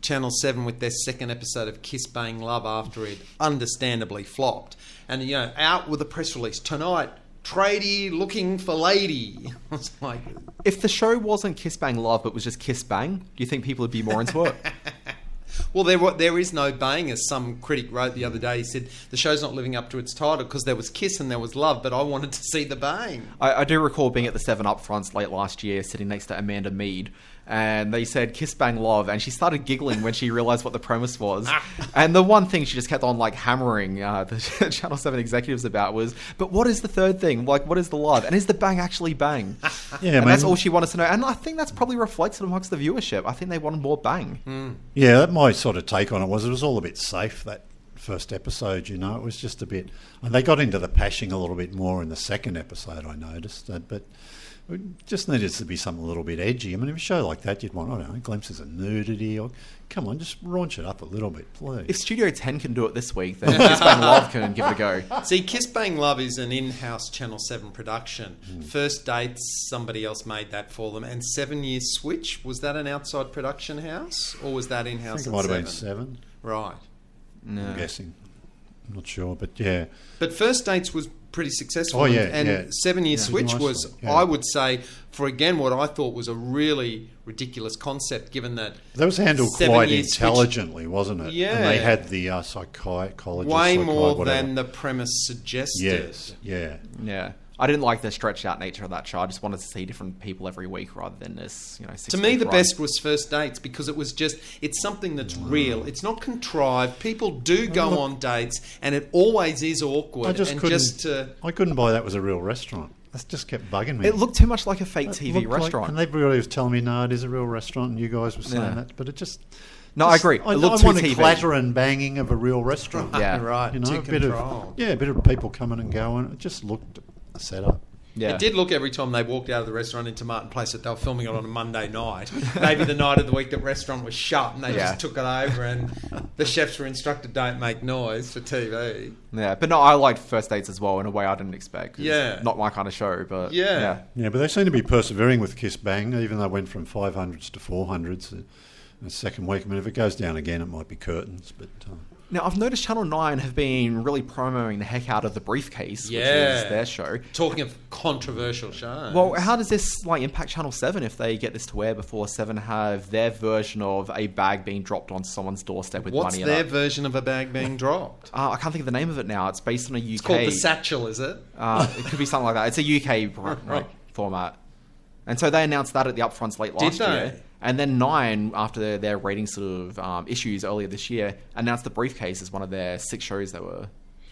Channel 7 with their second episode of Kiss Bang Love after it understandably flopped. And, you know, out with a press release tonight, tradie looking for lady. <laughs> I was like, If the show wasn't Kiss Bang Love but was just Kiss Bang, do you think people would be more into it? <laughs> well, there, there is no bang, as some critic wrote the other day. He said the show's not living up to its title because there was kiss and there was love, but I wanted to see the bang. I, I do recall being at the Seven Up fronts late last year, sitting next to Amanda Meade, and they said "Kiss Bang Love," and she started giggling when she realized what the premise was. and the one thing she just kept on like hammering uh, the <laughs> Channel Seven executives about was, "But what is the third thing? Like, what is the love? And is the bang actually bang?" <laughs> Yeah, and that's all she wanted to know. And I think that's probably reflected amongst the viewership. I think they wanted more bang. Yeah, that my sort of take on it was it was all a bit safe that first episode. You know, it was just a bit. And they got into the pashing a little bit more in the second episode. I noticed, uh, but. It just needed to be something a little bit edgy. I mean, if a show like that, you'd want, I don't know, glimpses of nudity, or come on, just raunch it up a little bit, please. If Studio 10 can do it this week, then Kiss Bang Love can give it a go. <laughs> See, Kiss Bang Love is an in-house Channel Seven production. Hmm. First Dates, somebody else made that for them, and Seven Years Switch was that an outside production house or was that in-house? think it at might have been Seven? seven. Right. No. I'm guessing. I'm not sure, but yeah. But First Dates was pretty successful. Oh, yeah, and yeah. Seven Year Yeah. Switch Nice was, yeah. I would say, for again what I thought was a really ridiculous concept, given that That was handled quite Year Switch- intelligently, wasn't it? Yeah. And Yeah. they had the uh, psychologist. way psychi- more whatever. than the premise suggested. Yes, yeah. Yeah. I didn't like the stretched out nature of that show. I just wanted to see different people every week rather than this, you know. To me, the run. best was First Dates because it was just, it's something that's real. It's not contrived. People do go look- on dates and it always is awkward. I just and couldn't. just to, I couldn't buy that was a real restaurant. That just kept bugging me. It looked too much like a fake It TV looked like- restaurant. and everybody was telling me, no, it is a real restaurant, and you guys were saying Yeah. that, but it just. No, I just- agree. I, It looked I too wanted TV. clatter and banging of a real restaurant. <laughs> Yeah. <laughs> right, You know, to a bit of yeah, a bit of people coming and going. It just looked a setup. yeah. It did look every time they walked out of the restaurant into Martin Place that they were filming it on a Monday night. Maybe the night of the week that restaurant was shut and they Yeah. just took it over and the chefs were instructed don't make noise for TV. Yeah, but no, I liked First Dates as well in a way I didn't expect. Yeah. Not my kind of show, but Yeah. yeah. Yeah, but they seem to be persevering with Kiss Bang, even though they went from 500s to 400s in the second week. I mean, if it goes down again, it might be curtains, but. Uh, Now, I've noticed Channel 9 have been really promoting the heck out of the Briefcase, which is their show. Talking of controversial shows. Well, how does this like impact Channel 7 if they get this to where before 7 have their version of a bag being dropped on someone's doorstep with What's money their in it? version of a bag being dropped? Uh, I can't think of the name of it now. It's based on a UK. It's called the satchel, is it? Uh, it could be something like that. It's a UK like, <laughs> format. And so they announced that at the upfronts late Did last they? year. And then Nine, after their, their rating sort of um, issues earlier this year, announced the Briefcase as one of their six shows that were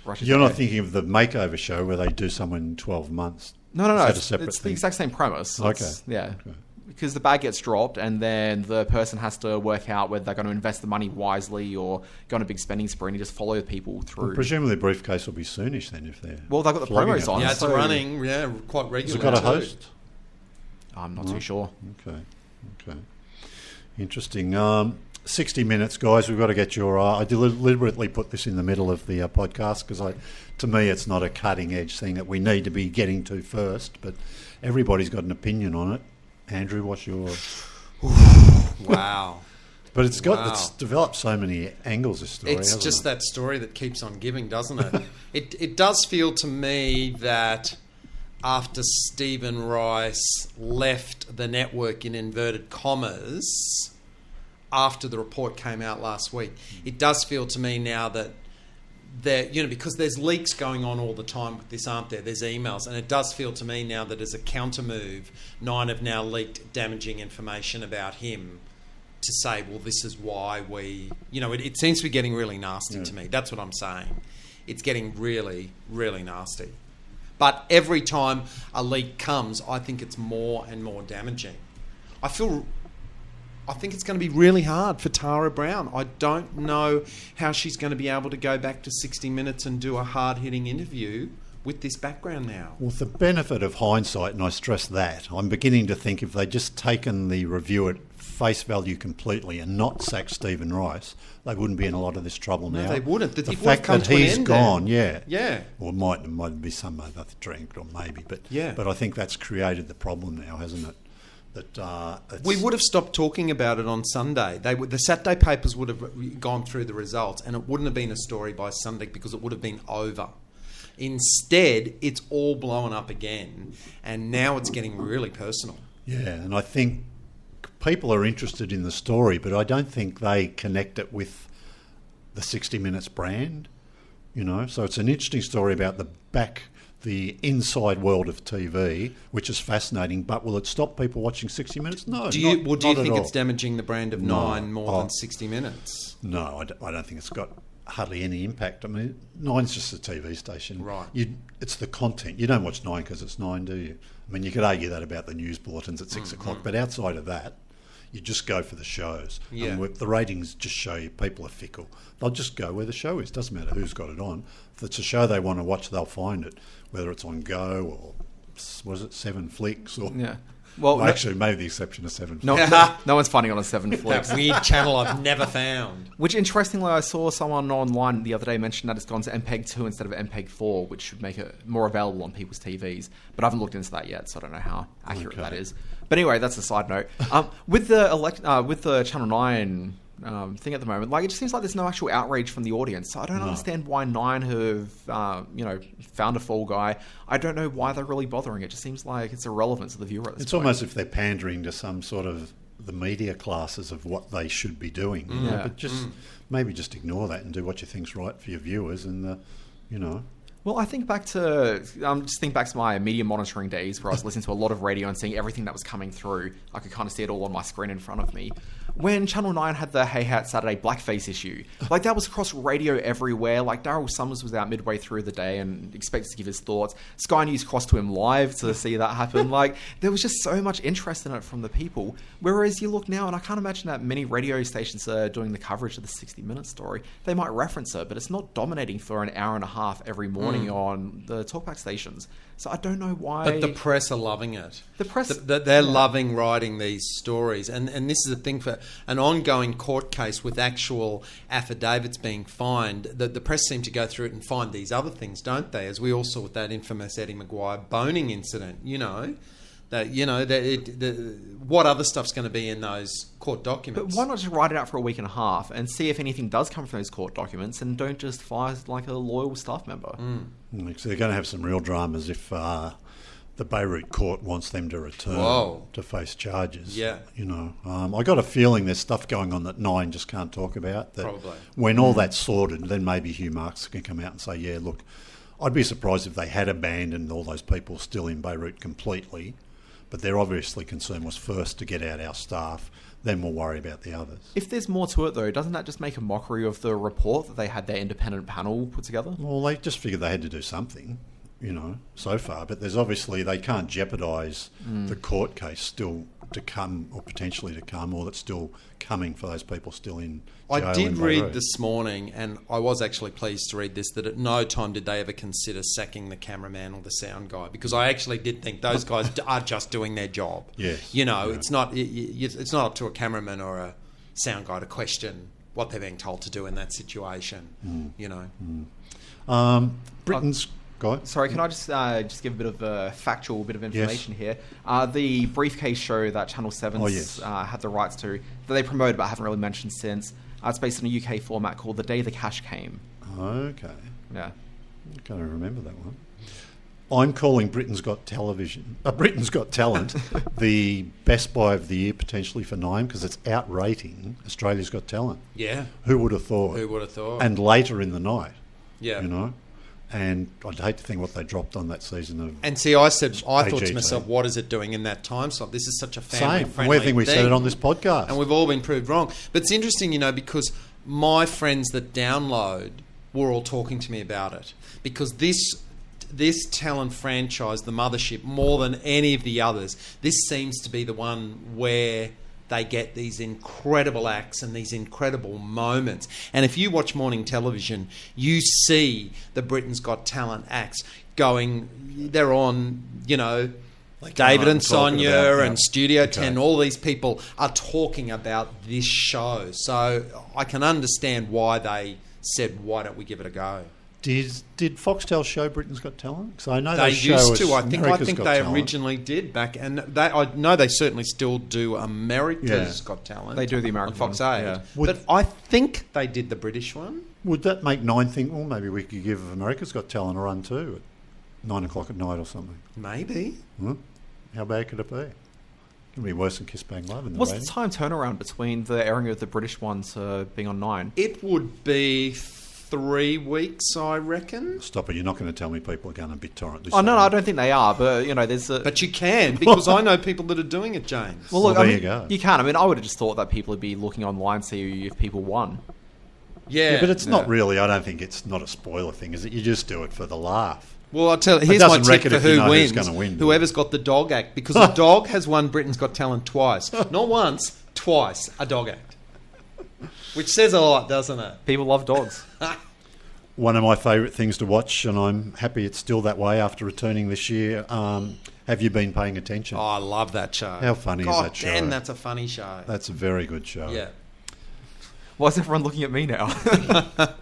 rushing. you're not go. thinking of the makeover show where they do someone in 12 months. No, no, no. It's, a separate it's the exact same premise. Okay. It's- yeah. Okay. Because the bag gets dropped, and then the person has to work out whether they're going to invest the money wisely or go on a big spending spree and just follow people through. Presumably, the briefcase will be soonish then if they're. Well, they've got the flogging promos it. on. yeah, it's so- running. Yeah, quite Has regularly. it got a host? I'm not too sure. Okay, okay. Interesting. Um, 60 minutes, guys. We've got to get your. Uh, I deliberately put this in the middle of the uh, podcast because I, to me, it's not a cutting edge thing that we need to be getting to first. But everybody's got an opinion on it. Andrew, what's your? <sighs> <laughs> Wow. But it's got Wow. it's developed so many angles. This story. It's just it? that story that keeps on giving, doesn't it? <laughs> it it does feel to me that after Stephen Rice left the network in inverted commas after the report came out last week, it does feel to me now that there, you know, because there's leaks going on all the time with this, aren't there? There's emails, and it does feel to me now that as a counter move, Nine have now leaked damaging information about him to say, well, this is why we, you know, it, it seems to be getting really nasty to me. That's what I'm saying. It's getting really, really nasty. But every time a leak comes, I think it's more and more damaging. I feel I think it's going to be really hard for Tara Brown. I don't know how she's going to be able to go back to 60 Minutes and do a hard hitting interview with this background now. With the benefit of hindsight, and I stress that, I'm beginning to think if they'd just taken the review at face value completely and not sacked Stephen Rice, they wouldn't be in a lot of this trouble now. they wouldn't. The- The it would have fact that he's gone, yeah, Yeah. or might might be some other drink or maybe, but Yeah. But I think that's created the problem now, hasn't it? That uh, it's, We would have stopped talking about it on Sunday. They would, the Saturday papers would have gone through the results, and it wouldn't have been a story by Sunday because it would have been over. Instead, it's all blown up again, and now it's getting really personal. Yeah, and I think people are interested in the story, but I don't think they connect it with the 60 Minutes brand. You know, so it's an interesting story about the back, the inside world of TV, which is fascinating. But will it stop people watching 60 Minutes? No. Do you, not- well, do you think it's damaging the brand of No. Nine more than 60 Minutes? No, I don't, I don't think it's got hardly any impact. I mean, Nine's just a TV station. Right. You, it's the content. You don't watch Nine because it's Nine, do you? I mean, you could argue that about the news bulletins at 6 Mm-hmm. o'clock, but outside of that, you just go for the shows. Yeah. And the ratings just show you people are fickle. They'll just go where the show is. Doesn't matter who's got it on. If it's a show they want to watch, they'll find it, whether it's on Go or was it Seven Flicks or Yeah. Well, Well, no- actually, maybe the exception of Seven. No, <laughs> no, no one's finding on a seven flicks. That weird channel I've <laughs> never found. Which, interestingly, I saw someone online the other day mention that it's gone to MPEG 2 instead of MPEG 4, which should make it more available on people's TVs. But I haven't looked into that yet, so I don't know how accurate Okay. that is. But anyway, that's a side note. Um, with the elect- uh, with the Channel 9 um, thing at the moment, like it just seems like there's no actual outrage from the audience. So I don't understand why Nine have, uh, you know, found a fall guy. I don't know why they're really bothering. It just seems like it's irrelevant to the viewer at this It's point. almost if they're pandering to some sort of the media classes of what they should be doing. you know, Yeah. But just maybe just ignore that and do what you think's right for your viewers, and the, you know. Well, I think back to um, just think back to my media monitoring days where I was listening to a lot of radio and seeing everything that was coming through. I could kind of see it all on my screen in front of me. When Channel Nine had the Hey Hat Saturday blackface issue, like that was across radio everywhere. Like Daryl Somers was out midway through the day and expected to give his thoughts. Sky News crossed to him live to see that happen. <laughs> Like there was just so much interest in it from the people. Whereas you look now, and I can't imagine that many radio stations are doing the coverage of the 60 Minute story. They might reference it, but it's not dominating for an hour and a half every morning Mm. on the talkback stations. So I don't know why. But the press are loving it. The press- Th- th- they're loving writing these stories, and and this is a thing for an ongoing court case with actual affidavits being fined. The, the press seem to go through it and find these other things, don't they? As we all saw with that infamous Eddie McGuire boning incident. You know, that you know that it, the, what other stuff's going to be in those court documents? But why not just write it out for a week and a half and see if anything does come from those court documents and don't just fire like a loyal staff member? Mm, So they're going to have some real dramas if uh, the Beirut court wants them to return Whoa. to face charges. Yeah. you know, um, I got a feeling there's stuff going on that Nine just can't talk about. That Probably. when all that's sorted, then maybe Hugh Marks can come out and say, "Yeah, look, I'd be surprised if they had abandoned all those people still in Beirut completely." But their obviously concern was first to get out our staff, then we'll worry about the others. If there's more to it, though, doesn't that just make a mockery of the report that they had their independent panel put together? Well, they just figured they had to do something, you know, so far. But there's obviously they can't jeopardise hmm. the court case still to come, or potentially to come, or that's still coming for those people still in. I did read Beirut. this morning, and I was actually pleased to read this that at no time did they ever consider sacking the cameraman or the sound guy because I actually did think those guys <laughs> are just doing their job. Yes, you know, yeah. it's not it, it- it's not up to a cameraman or a sound guy to question what they're being told to do in that situation. You know, Um, Britain's got Sorry, can I just uh, just give a bit of a factual bit of information here? Uh, the briefcase show that Channel 7 Oh, yes. uh, had the rights to, that they promoted but haven't really mentioned since, uh, it's based on a UK format called The Day the Cash Came. okay. Yeah. I can't remember that one. I'm calling Britain's Got Television, uh, Britain's Got Talent, <laughs> the best buy of the year potentially for Nine because it's outrating Australia's Got Talent. yeah. Who would have thought? Who would have thought? And later in the night, yeah. you know. And I'd hate to think what they dropped on that season of. And see, I said, I thought to myself, what is it doing in that time slot? This is such a Same. family And friendly we think we said it on this podcast. and we've all been proved wrong. But it's interesting, you know, because my friends that download were all talking to me about it because this this talent franchise, the mothership, more than any of the others, this seems to be the one where they get these incredible acts and these incredible moments. And if you watch morning television, you see the Britain's Got Talent acts going. They're on, you know. like David and Sonia about- yeah. and Studio Okay. 10, all these people are talking about this show. So I can understand why they said, why don't we give it a go? Did did Foxtel show Britain's Got Talent? Because I know they, They used us to. I think. I think Got they Talent. originally did back, and they. I know they certainly still do America's Yeah. Got Talent. They do the American on Fox one, Eight, yeah. Would- but I think they did the British one. Would that make Nine think? Well, maybe we could give America's Got Talent a run too at nine o'clock at night or something. Maybe. Huh? How bad could it be? It can be worse than Kiss Bang Love in the What's the time turnaround between the airing of the British ones uh, being on 9? It would be three weeks, I reckon. Stop it! You're not going to tell me people are going to BitTorrent this. Oh, no, no, summer. I don't think they are, but, you know, there's a... But you can because I know people that are doing it, James. well, look, Well, I there mean, you go. You can. I mean, I would have just thought that people would be looking online to see if people won. yeah, Yeah, but it's not really. I don't think it's not a spoiler thing, is it? You just do it for the laugh. Well, I'll tell. Here's my tip for if you who know wins. gonna win, Whoever's got the dog act, because the <laughs> dog has won Britain's Got Talent twice, not once, twice. A dog act, which says a lot, doesn't it? People love dogs. <laughs> One of my favourite things to watch, and I'm happy it's still that way after returning this year. Um, have you been paying attention? Oh, I love that show. How funny is that show? damn, that's a funny show. That's a very good show. yeah, Why is everyone looking at me now? <laughs> <laughs>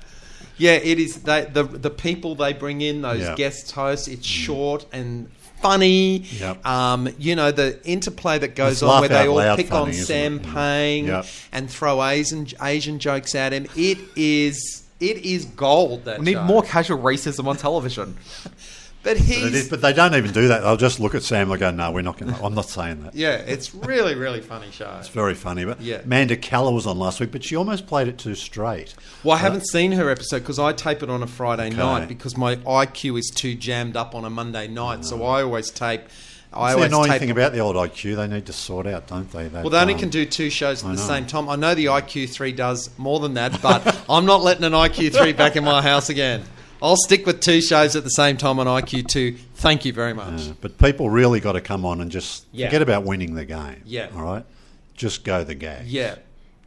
yeah. It is. They, the the people they bring in, those Yeah. guest hosts. It's short and funny. Yep. Um, you know the interplay that goes It's on where they all pick funny, on Sam it? Yeah. Pang Yep. and throw Asian Asian jokes at him. It is it is gold. That we need show. more casual racism on television. <laughs> But But, it but they don't even do that. They'll just look at Sam and go, "No, we're not going to." I'm not saying that. yeah, it's really really funny show. It's very funny. But Yeah. Amanda Keller was on last week, but she almost played it too straight. Well, I haven't seen her episode because I tape it on a Friday Okay. night because my IQ is too jammed up on a Monday night. So I always tape. I It's the always annoying tape. thing about the old IQ. They need to sort out, don't they? That, well, they only um, can do two shows at the same time. I know the IQ3 does more than that, but <laughs> I'm not letting an IQ3 back in my house again. I'll stick with two shows at the same time on IQ2. Thank you very much. But people really got to come on and just Yeah. forget about winning the game. Yeah. All right. Just go the gag. Yeah.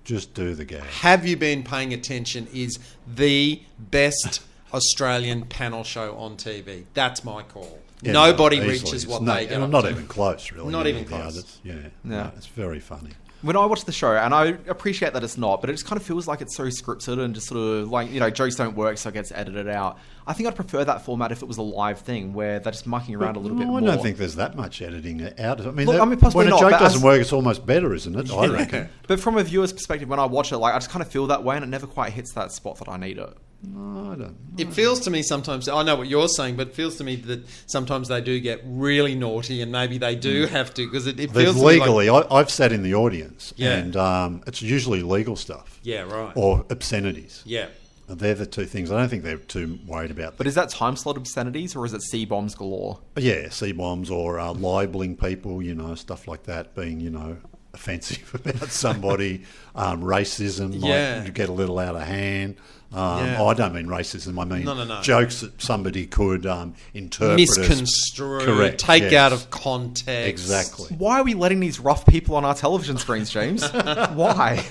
Just do the gag. Have you been paying attention? Is the best Australian panel show on TV. That's my call. Yeah, Nobody easily. reaches what no- they get. Not even close, really. Not even close. others. Yeah. Yeah. No, it's very funny. When I watch the show, and I appreciate that it's not, but it just kind of feels like it's so scripted and just sort of like, you know, jokes don't work, so it gets edited out. I think I'd prefer that format if it was a live thing where they're just mucking around a little bit No, more. I don't think there's that much editing out. I mean, Look, that- I mean, possibly when a not, joke doesn't as- work, it's almost better, isn't it? I reckon. But from a viewer's perspective, when I watch it, like I just kind of feel that way, and it never quite hits that spot that I need it. No, I don't. It feels to me sometimes. I know what you're saying, but it feels to me that sometimes they do get really naughty, and maybe they do have to because it, it feels to me like- legally, I, I've sat in the audience, Yeah. and um, it's usually legal stuff yeah, right. or obscenities. yeah, They're the two things. I don't think they're too worried about. But is that time slot obscenities or is it C bombs galore? Yeah, C bombs or uh, libeling people, you know, stuff like that, being, you know, offensive <laughs> about somebody, um, racism, Yeah. might get a little out of hand. Um, Yeah. I don't mean racism. I mean No, no, no. jokes that somebody could um, interpret misconstrue, correct. take yes. out of context. exactly. Why are we letting these rough people on our television screens, James? <laughs> Why?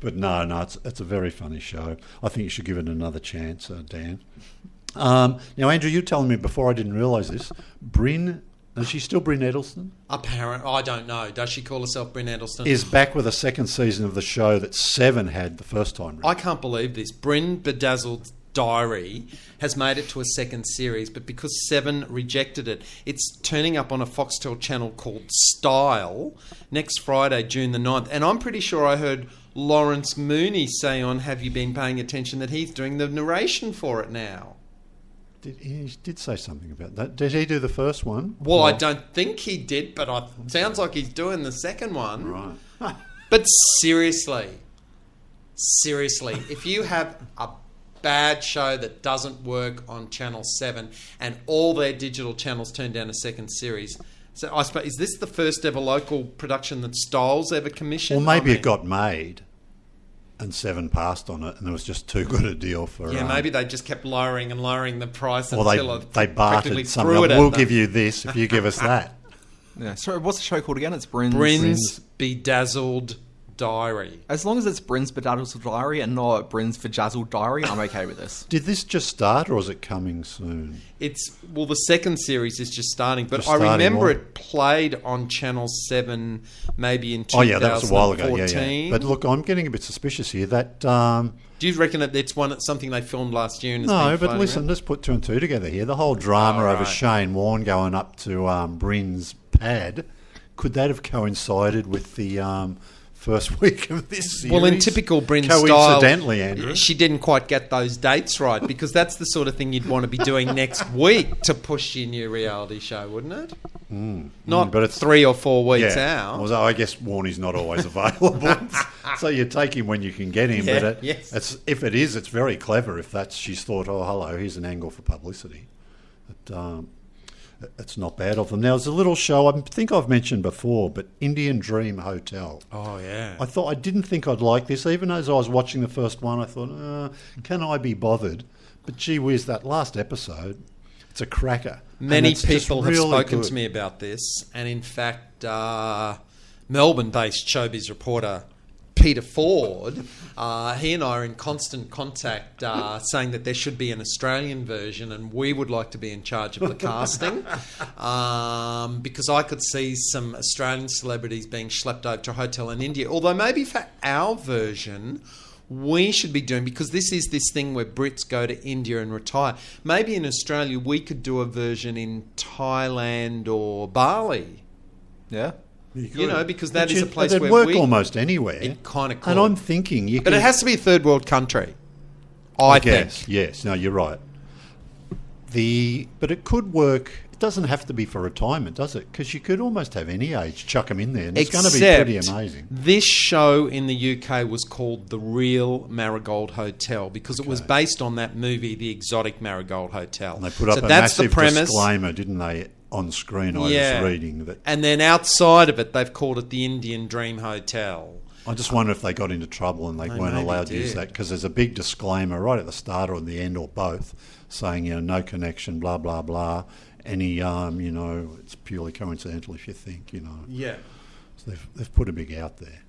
But no, no, it's, it's a very funny show. I think you should give it another chance, uh, Dan. Um, now, Andrew, you were telling me before I didn't realise this. Brynne Is she still Brynne Edelsten? Apparent, I don't know. Does she call herself Brynne Edelsten? Is back with a second season of the show that Seven had the first time. I can't believe this. Brynne Bedazzled Diary has made it to a second series, but because Seven rejected it, it's turning up on a Foxtel channel called Style next Friday, June the 9th. And I'm pretty sure I heard Lawrence Mooney say on Have You Been Paying Attention that he's doing the narration for it now. Did, he did say something about that. Did he do the first one? Well, I don't think he did, but I, sounds like he's doing the second one. Right. <laughs> But seriously, seriously, if you have a bad show that doesn't work on Channel 7 and all their digital channels turn down a second series, so I suppose, is this the first ever local production that Styles ever commissioned? Well, maybe I mean, it got made, and Seven passed on it, and it was just too <laughs> good a deal for. Yeah, um, maybe they just kept lowering and lowering the price Well, until they they practically bartered threw something. it We'll them. give you this if you give us <laughs> that. Yeah. So what's the show called again? It's Brynne's. Brynne's, Brynne's Bedazzled Diary. As long as it's Brynne's Bedazzled Diary and not Brynne's Vajazzled Diary, I'm okay with this. Did this just start, or is it coming soon? It's well, the second series is just starting, but Just I starting, remember what? it played on Channel Seven, maybe in Oh yeah, that was a while ago. Yeah, 2014. yeah. But look, I'm getting a bit suspicious here. That um, Do you reckon that it's one something they filmed last year? And has no, been but floating listen, around? let's put two and two together here. The whole drama Oh, over right. Shane Warne going up to um, Brynne's pad could that have coincided with the um, first <laughs> week of this series? Well, in typical Brynne style, coincidentally, Andrew. she didn't quite get those dates right because that's the sort of thing you'd want to be doing next <laughs> week to push your new reality show, wouldn't it? Not Mm, but it's- three or four weeks yeah. out. Although I guess Warney's not always <laughs> available, so you take him when you can get him. Yeah, but it, yes. it's, if it is, it's very clever. If that's she's thought, oh, hello, here's an angle for publicity. But, um, it's not bad of them. Now, there's a little show I think I've mentioned before, but Indian Dream Hotel. oh yeah. I thought I didn't think I'd like this, even as I was watching the first one. I thought, uh, can I be bothered? But gee whiz, that last episode, it's a cracker. Many people have really spoken good. to me about this, and in fact, uh, Melbourne-based showbiz reporter Peter Ford, uh, he and I are in constant contact, uh, saying that there should be an Australian version, and we would like to be in charge of the <laughs> casting, um, because I could see some Australian celebrities being schlepped over to a hotel in India. Although maybe for our version we should be doing because this is this thing where Brits go to India and retire. Maybe in Australia we could do a version in Thailand or Bali. Yeah. You know, because that is you- a place where work we- almost anywhere. It kinda And. I'm thinking, you But can, it has to be a third world country. I, I think. guess, yes. No, you're right. The but it could work. It doesn't have to be for retirement, does it? Because you could almost have any age chuck them in there, and it's going to be pretty Except amazing. This show in the UK was called The Real Marigold Hotel because it was based on that movie, The Exotic Marigold Hotel. And they put up so a that's massive the premise. disclaimer, didn't they, on screen? I Yeah. was reading that. And then outside of it, they've called it the Indian Dream Hotel. I just wonder if they got into trouble and they They weren't allowed to use that because there's a big disclaimer right at the start or at the end or both, saying you know no connection, blah blah blah. Any um, you know, it's purely coincidental if you think you know. Yeah. So they've they've put a big out there.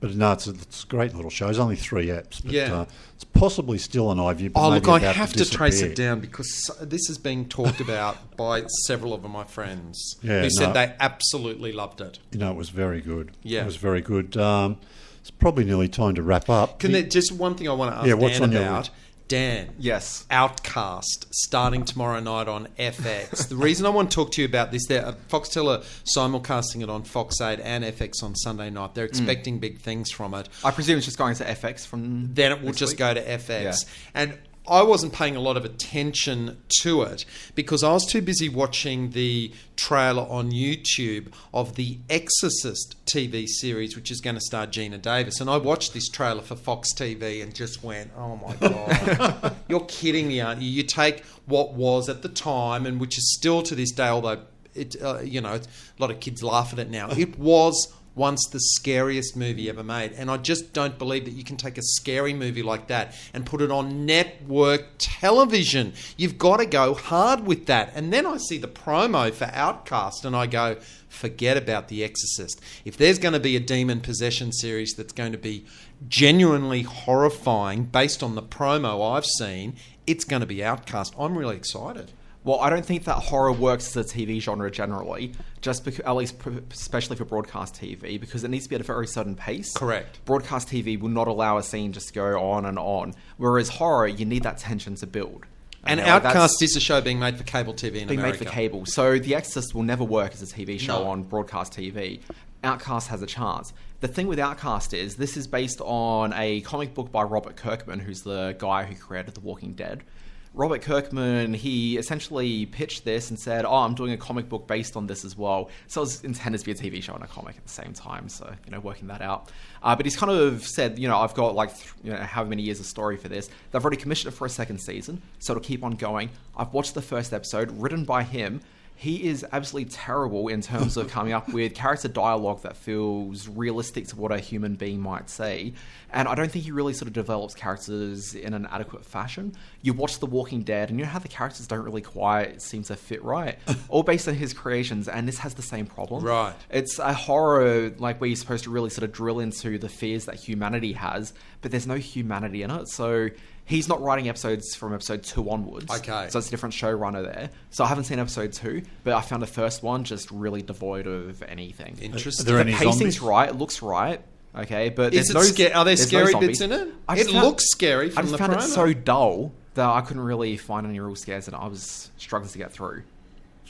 But no, it's a, it's a great little show. It's only three apps, but Yeah. uh, it's possibly still an iView. Oh, look, I have to trace it down because this is being talked about <laughs> by several of my friends Yeah, who said they absolutely loved it. You know, it was very good. Yeah. it was very good. Um, it's probably nearly time to wrap up. Can The- there, just one thing I want to ask Yeah, what's Dan on your about? list? Dan. Yes. Outcast starting tomorrow night on FX. the reason I want to talk to you about this, there, uh, Foxtel are simulcasting it on Fox 8 and FX on Sunday night. They're expecting big things from it. I presume it's just going to FX from. then it will just week? go to FX. Yeah. And I wasn't paying a lot of attention to it because I was too busy watching the trailer on YouTube of the Exorcist TV series, which is going to star Geena Davis. And I watched this trailer for Fox TV and just went, "Oh my god, <laughs> you're kidding me, aren't you?" You take what was at the time and which is still to this day, although it, uh, you know, a lot of kids laugh at it now. It was once the scariest movie ever made. And I just don't believe that you can take a scary movie like that and put it on network television. You've got to go hard with that. And then I see the promo for Outcast and I go, forget about The Exorcist. If there's going to be a demon possession series that's going to be genuinely horrifying based on the promo I've seen, it's going to be Outcast. I'm really excited. Well, I don't think that horror works as a TV genre generally, just because, at least especially for broadcast TV, because it needs to be at a very certain pace. Correct. Broadcast TV will not allow a scene just to go on and on, whereas horror, you need that tension to build. And that's Outcast is a show being made for cable TV in being America. made for cable, so The Exorcist will never work as a TV show No. on broadcast TV. Outcast has a chance. The thing with Outcast is this is based on a comic book by Robert Kirkman, who's the guy who created The Walking Dead. Robert Kirkman, he essentially pitched this and said, "Oh, I'm doing a comic book based on this as well." So it was intended to be a TV show and a comic at the same time. So you know, working that out. Uh, but he's kind of said, you know, I've got like th- you know how many years of story for this. They've already commissioned it for a second season, so it'll keep on going. I've watched the first episode, written by him. He is absolutely terrible in terms of <laughs> coming up with character dialogue that feels realistic to what a human being might say. And I don't think he really sort of develops characters in an adequate fashion. You watch The Walking Dead, and you know how the characters don't really quite seem to fit right, <laughs> all based on his creations, and this has the same problem. Right. It's a horror like where you're supposed to really sort of drill into the fears that humanity has, but there's no humanity in it. So he's not writing episodes from episode two onwards. Okay. So it's a different showrunner there. So I haven't seen episode two, but I found the first one just really devoid of anything. Interesting. Are there the any pacing's zombies? right, it looks right. Okay, but Is there's it no sca- are there there's no scary zombies. bits in it? I It found- looks scary I from just the found it so dull that I couldn't really find any real scares and. I was struggling to get through.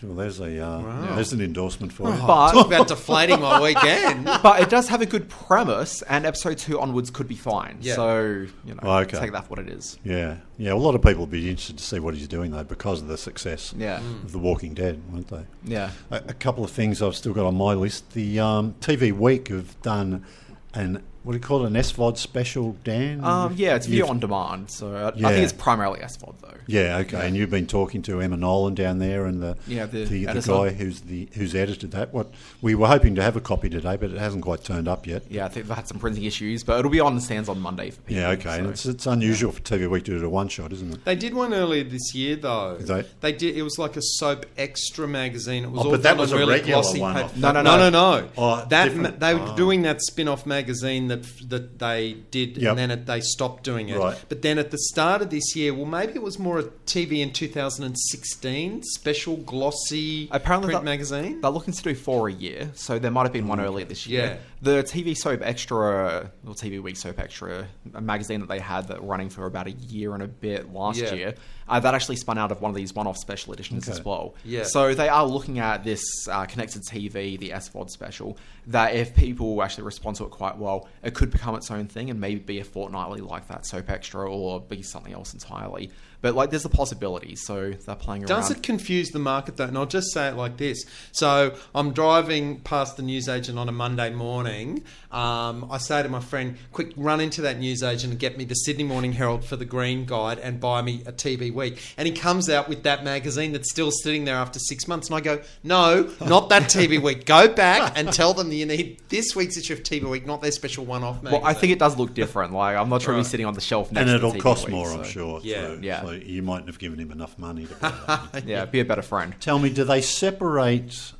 Well, there's a uh, there's an endorsement for it. <laughs> But Talk about deflating my weekend. <laughs> but it does have a good premise, and episode two onwards could be fine. Yeah. So you know, Oh, okay. take that for what it is. Yeah, yeah. A lot of people would be interested to see what he's doing though, because of the success Yeah. of The Walking Dead, won't they? Yeah. A, a couple of things I've still got on my list. The um, TV Week have done an what do you call it, an SVOD special, Dan? Um, yeah, it's video You've- on demand, so I, I think it's primarily SVOD though. Yeah, okay. And you've been talking to Emma Nolan down there, and the Yeah, the the, editor. guy who's the who's edited that. What we were hoping to have a copy today, but it hasn't quite turned up yet. Yeah, I think they've had some printing issues, but it'll be on the stands on Monday for people. Yeah, okay. And it's it's unusual for TV Week to do a one shot, isn't it? They did one earlier this year, though. Did they? did. It was like a soap extra magazine. It was Oh, all but that was a really regular glossy one pa- No, no, no, no, no. no, Oh, that ma- they were Oh. doing that spin-off magazine that that they did, Yep. and then it, they stopped doing it. Right. But then at the start of this year, well, maybe it was more a TV in 2016 special glossy Apparently print that- magazine. They're looking to do four a year, so there might have been one mm. earlier this year. Yeah. The TV soap extra, or TV week soap extra, a magazine that they had that running for about a year and a bit last Yeah. year, uh, that actually spun out of one of these one-off special editions Okay. as well. Yeah. So they are looking at this uh, connected TV, the SVOD special, that if people actually respond to it quite well, it could become its own thing and maybe be a fortnightly like that soap extra, or be something else entirely. But like, there's a possibility, so they're playing around. Does it confuse the market though? And I'll just say it like this. So I'm driving past the newsagent on a Monday morning. Um, I say to my friend, quick, run into that newsagent and get me the Sydney Morning Herald for the Green Guide and buy me a TV Week. And he comes out with that magazine that's still sitting there after six months. And I go, no, not that <laughs> TV Week. Go back and tell them that you need this week's issue of TV Week, not their special one-off magazine. Well, I think it does look different. Like, I'm not sure Right. he's sitting on the shelf next And it'll the TV cost week, more, so- I'm sure. Yeah. so, Yeah. so you mightn't have given him enough money to that. <laughs> Yeah, be a better friend. Tell me, do they separate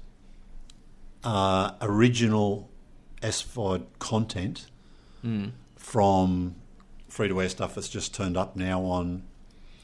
uh, original SVOD content Hmm. from free to air stuff that's just turned up now on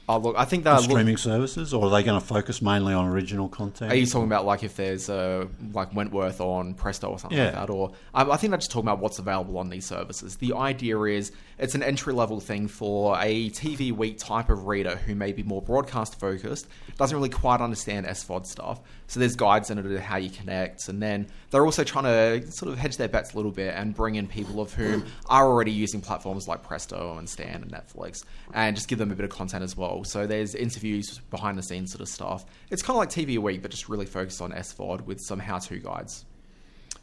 Oh, look, I think the that. Look, streaming services, or are they going to focus mainly on original content? are you talking about like if there's uh, like Wentworth on Presto or something Yeah. like that, or um, I think they're just talking about what's available on these services. The idea is it's an entry level thing for a TV week type of reader who may be more broadcast focused, doesn't really quite understand SVOD stuff. So there's guides in it to how you connect, and then they're also trying to sort of hedge their bets a little bit and bring in people of whom are already using platforms like Presto and Stan and Netflix, and just give them a bit of content as well. So there's interviews, behind the scenes sort of stuff. It's kind of like TV a Week, but just really focused on SVOD with some how to guides.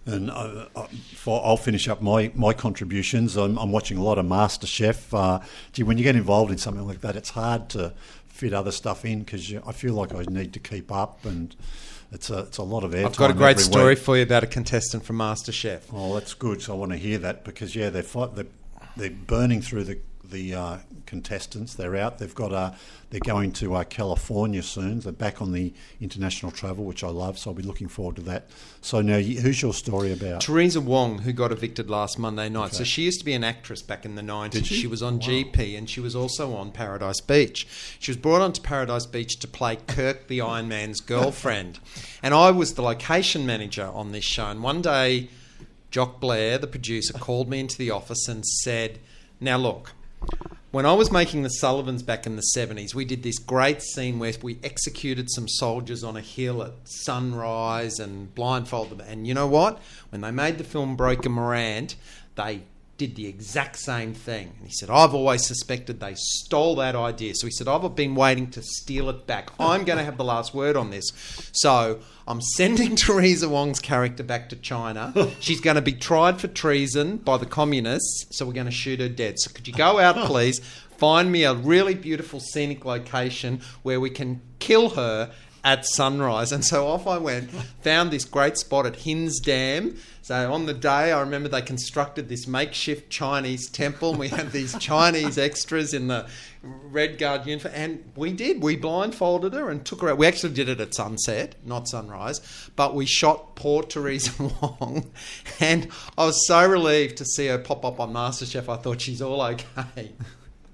And uh, uh, for, I'll finish up my, my contributions. I'm, I'm watching a lot of MasterChef. Uh, gee, when you get involved in something like that, it's hard to fit other stuff in because I feel like I need to keep up, and it's a it's a lot of airtime. I've got a great story week. for you about a contestant from MasterChef. Oh, that's good. So I want to hear that because yeah, they're fight, they're, they're burning through the the uh, contestants. They're out. They've got uh, they're going to uh, California soon. They're back on the international travel, which I love. So I'll be looking forward to that. So now, who's your story about? Teresa Wong, who got evicted last Monday night. So she used to be an actress back in the 90s. Did she? was on GP and she was also on Paradise Beach. She was brought onto Paradise Beach to play Kirk the Iron Man's <laughs> girlfriend. and I was the location manager on this show. And one day, Jock Blair, the producer, called me into the office and said, Now look, when I was making the Sullivans back in the 70s, we did this great scene where we executed some soldiers on a hill at sunrise and blindfolded them. And you know what? When they made the film Breaker Morant, they did the exact same thing. And he said, I've always suspected they stole that idea. So he said, I've been waiting to steal it back. I'm going to have the last word on this. So I'm sending <laughs> Teresa Wong's character back to China. She's going to be tried for treason by the communists. So we're going to shoot her dead. So could you go out, <laughs> please? Find me a really beautiful scenic location where we can kill her at sunrise. And so off I went, found this great spot at Hinze Dam. So on the day, I remember they constructed this makeshift Chinese temple. And we had these Chinese extras in the Red Guard uniform. And we did. We blindfolded her and took her out. We actually did it at sunset, not sunrise. But we shot poor Teresa <laughs> Wong. And I was so relieved to see her pop up on MasterChef. I thought she's all okay.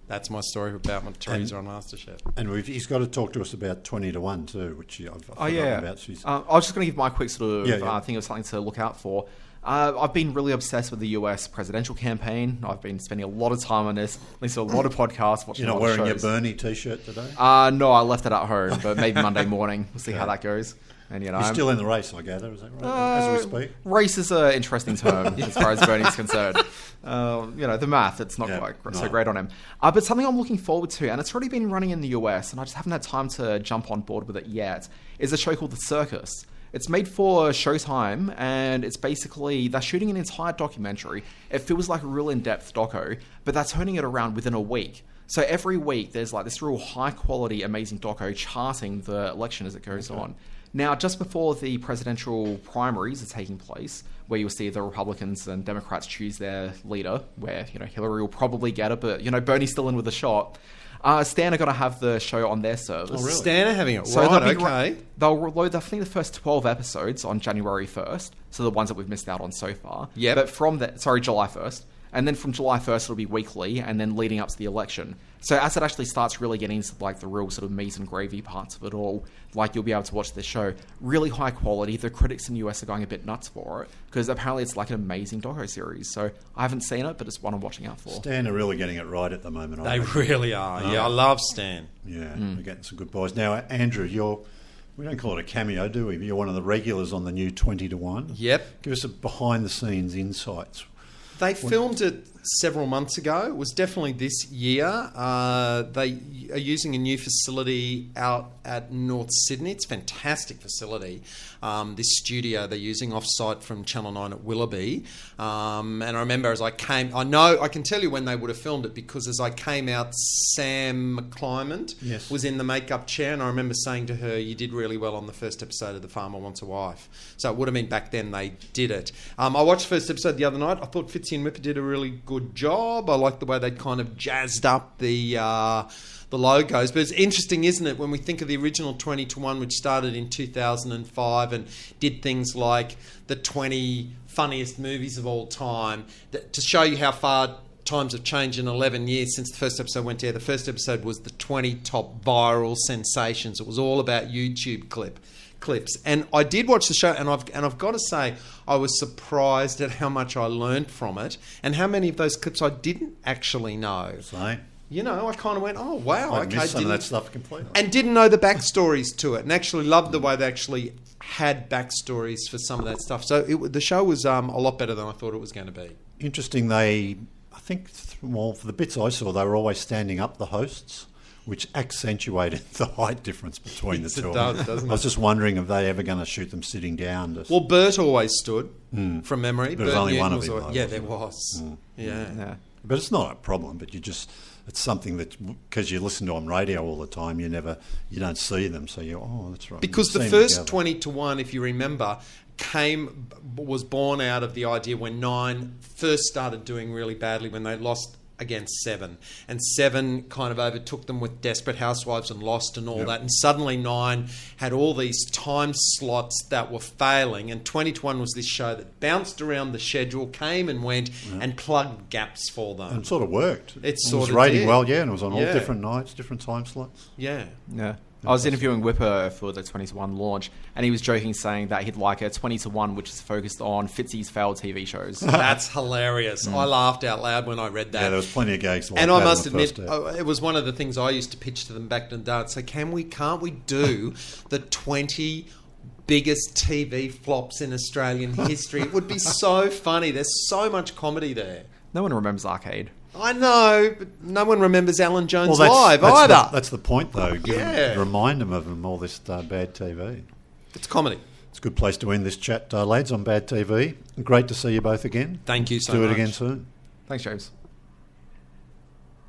That's my story about my Teresa on MasterChef. And we've, he's got to talk to us about twenty to one too, which I've, I've Oh forgotten yeah. about. She's, Uh, I was just going to give my quick sort of Yeah, yeah. Uh, thing of something to look out for. Uh, I've been really obsessed with the US presidential campaign. I've been spending a lot of time on this, listening to a lot of podcasts, watching you're not a lot of wearing your. Bernie T-shirt today. Uh, no, I left it at home, but maybe <laughs> Monday morning. We'll see how that goes. And you know, You're I'm- still in the race, I gather. Is that right? uh, As we speak. Race is an interesting term <laughs> as far as Bernie's concerned. Uh, you know, the math, it's not Yeah, quite so great on him. Uh, but something I'm looking forward to, and it's already been running in the US, and I just haven't had time to jump on board with it yet, is a show called The Circus. It's made for Showtime, and it's basically they're shooting an entire documentary. It feels like a real in-depth doco, but they're turning it around within a week. So every week there's like this real high quality, amazing doco charting the election as it goes on. Now, just before the presidential primaries are taking place, where you'll see the Republicans and Democrats choose their leader, where you know Hillary will probably get it, but you know Bernie's still in with a shot. Uh, Stan are going to have the show on their service. Oh, really? Stan are having it. So right, they'll be okay. they'll load, I think, the first twelve episodes on January first. So the ones that we've missed out on so far. Yeah. But from that, sorry, July first, and then from July first it'll be weekly, and then leading up to the election. So as it actually starts really getting into like the real sort of meat and gravy parts of it all, like you'll be able to watch this show really high quality. The critics in the US are going a bit nuts for it because apparently it's like an amazing doco series. So I haven't seen it, but it's one I'm watching out for. Stan are really getting it right at the moment. I They reckon. really are. Yeah, I love Stan. Yeah, Hmm. we're getting some good boys. Now, Andrew, you're, we don't call it a cameo, do we? You're one of the regulars on the new 20 to 1. Yep. Give us a behind the scenes insights. They filmed it several months ago. It was definitely this year. Uh, they are using a new facility out at North Sydney. It's a fantastic facility. Um, this studio they're using off site from Channel 9 at Willoughby. Um, and I remember as I came, I know, I can tell you when they would have filmed it because as I came out, Sam McClymont Yes. was in the makeup chair. And I remember saying to her, You did really well on the first episode of The Farmer Wants a Wife. So it would have been back then they did it. Um, I watched the first episode the other night. I thought Fitzy and Whipper did a really good job. I like the way they kind of jazzed up the. Uh, the logos, but it's interesting, isn't it, when we think of the original 20 to 1, which started in 2005 and did things like the 20 funniest movies of all time, that, to show you how far times have changed in 11 years since the first episode went air. The first episode was the 20 top viral sensations. It was all about YouTube clip clips. And I did watch the show and I've and I've got to say I was surprised at how much I learned from it and how many of those clips I didn't actually know. So, You know, I kind of went, "Oh wow, I okay." missed some of that stuff completely. and didn't know the backstories to it, and actually loved the way they actually had backstories for some of that stuff. So it, the show was um, a lot better than I thought it was going to be. Interesting, they, I think, well, for the bits I saw, they were always standing up the hosts, which accentuated <laughs> the height difference between the two. of does, them. doesn't I was just wondering if they ever going to shoot them sitting down. To, Well, Bert always stood hmm. from memory. But there was only Newton one of them. always- yeah, there was. Hmm. Yeah. Yeah. but it's not a problem. But you just, it's something that because you listen to them on radio all the time, you never, you don't see them, so you, oh, that's right. Because You the first together. 20 20 to 1, if you remember, came was born out of the idea when Nine first started doing really badly when they lost against Seven, and Seven kind of overtook them with Desperate Housewives and Lost and all Yep. that, and suddenly Nine had all these time slots that were failing, and 20 to 1 was this show that bounced around the schedule, came and went, and plugged gaps for them. And sort of worked. It was sort of rating did. well, yeah, and it was on all different nights, different time slots. yeah. Yeah. I was interviewing Whipper for the 20 to 1 launch, and he was joking saying that he'd like a 20 to 1 which is focused on Fitzy's failed TV shows. <laughs> That's hilarious. I laughed out loud when I read that. Mm. Yeah, there was plenty of gags like and that I must admit, first hour. it was one of the things I used to pitch to them back in the day. I'd say, "Can we? Can't we do <laughs> the twenty biggest TV flops in Australian history? it would be so funny. There's so much comedy there. No one remembers Arcade. I know, but no one remembers Alan Jones Well, that's, live that's either. The, that's the point, though. Give them- Yeah. remind them of them all this uh, bad TV. it's comedy. It's a good place to end this chat, uh, lads, on bad TV. Great to see you both again. Thank you so Do much. it again soon. Thanks, James.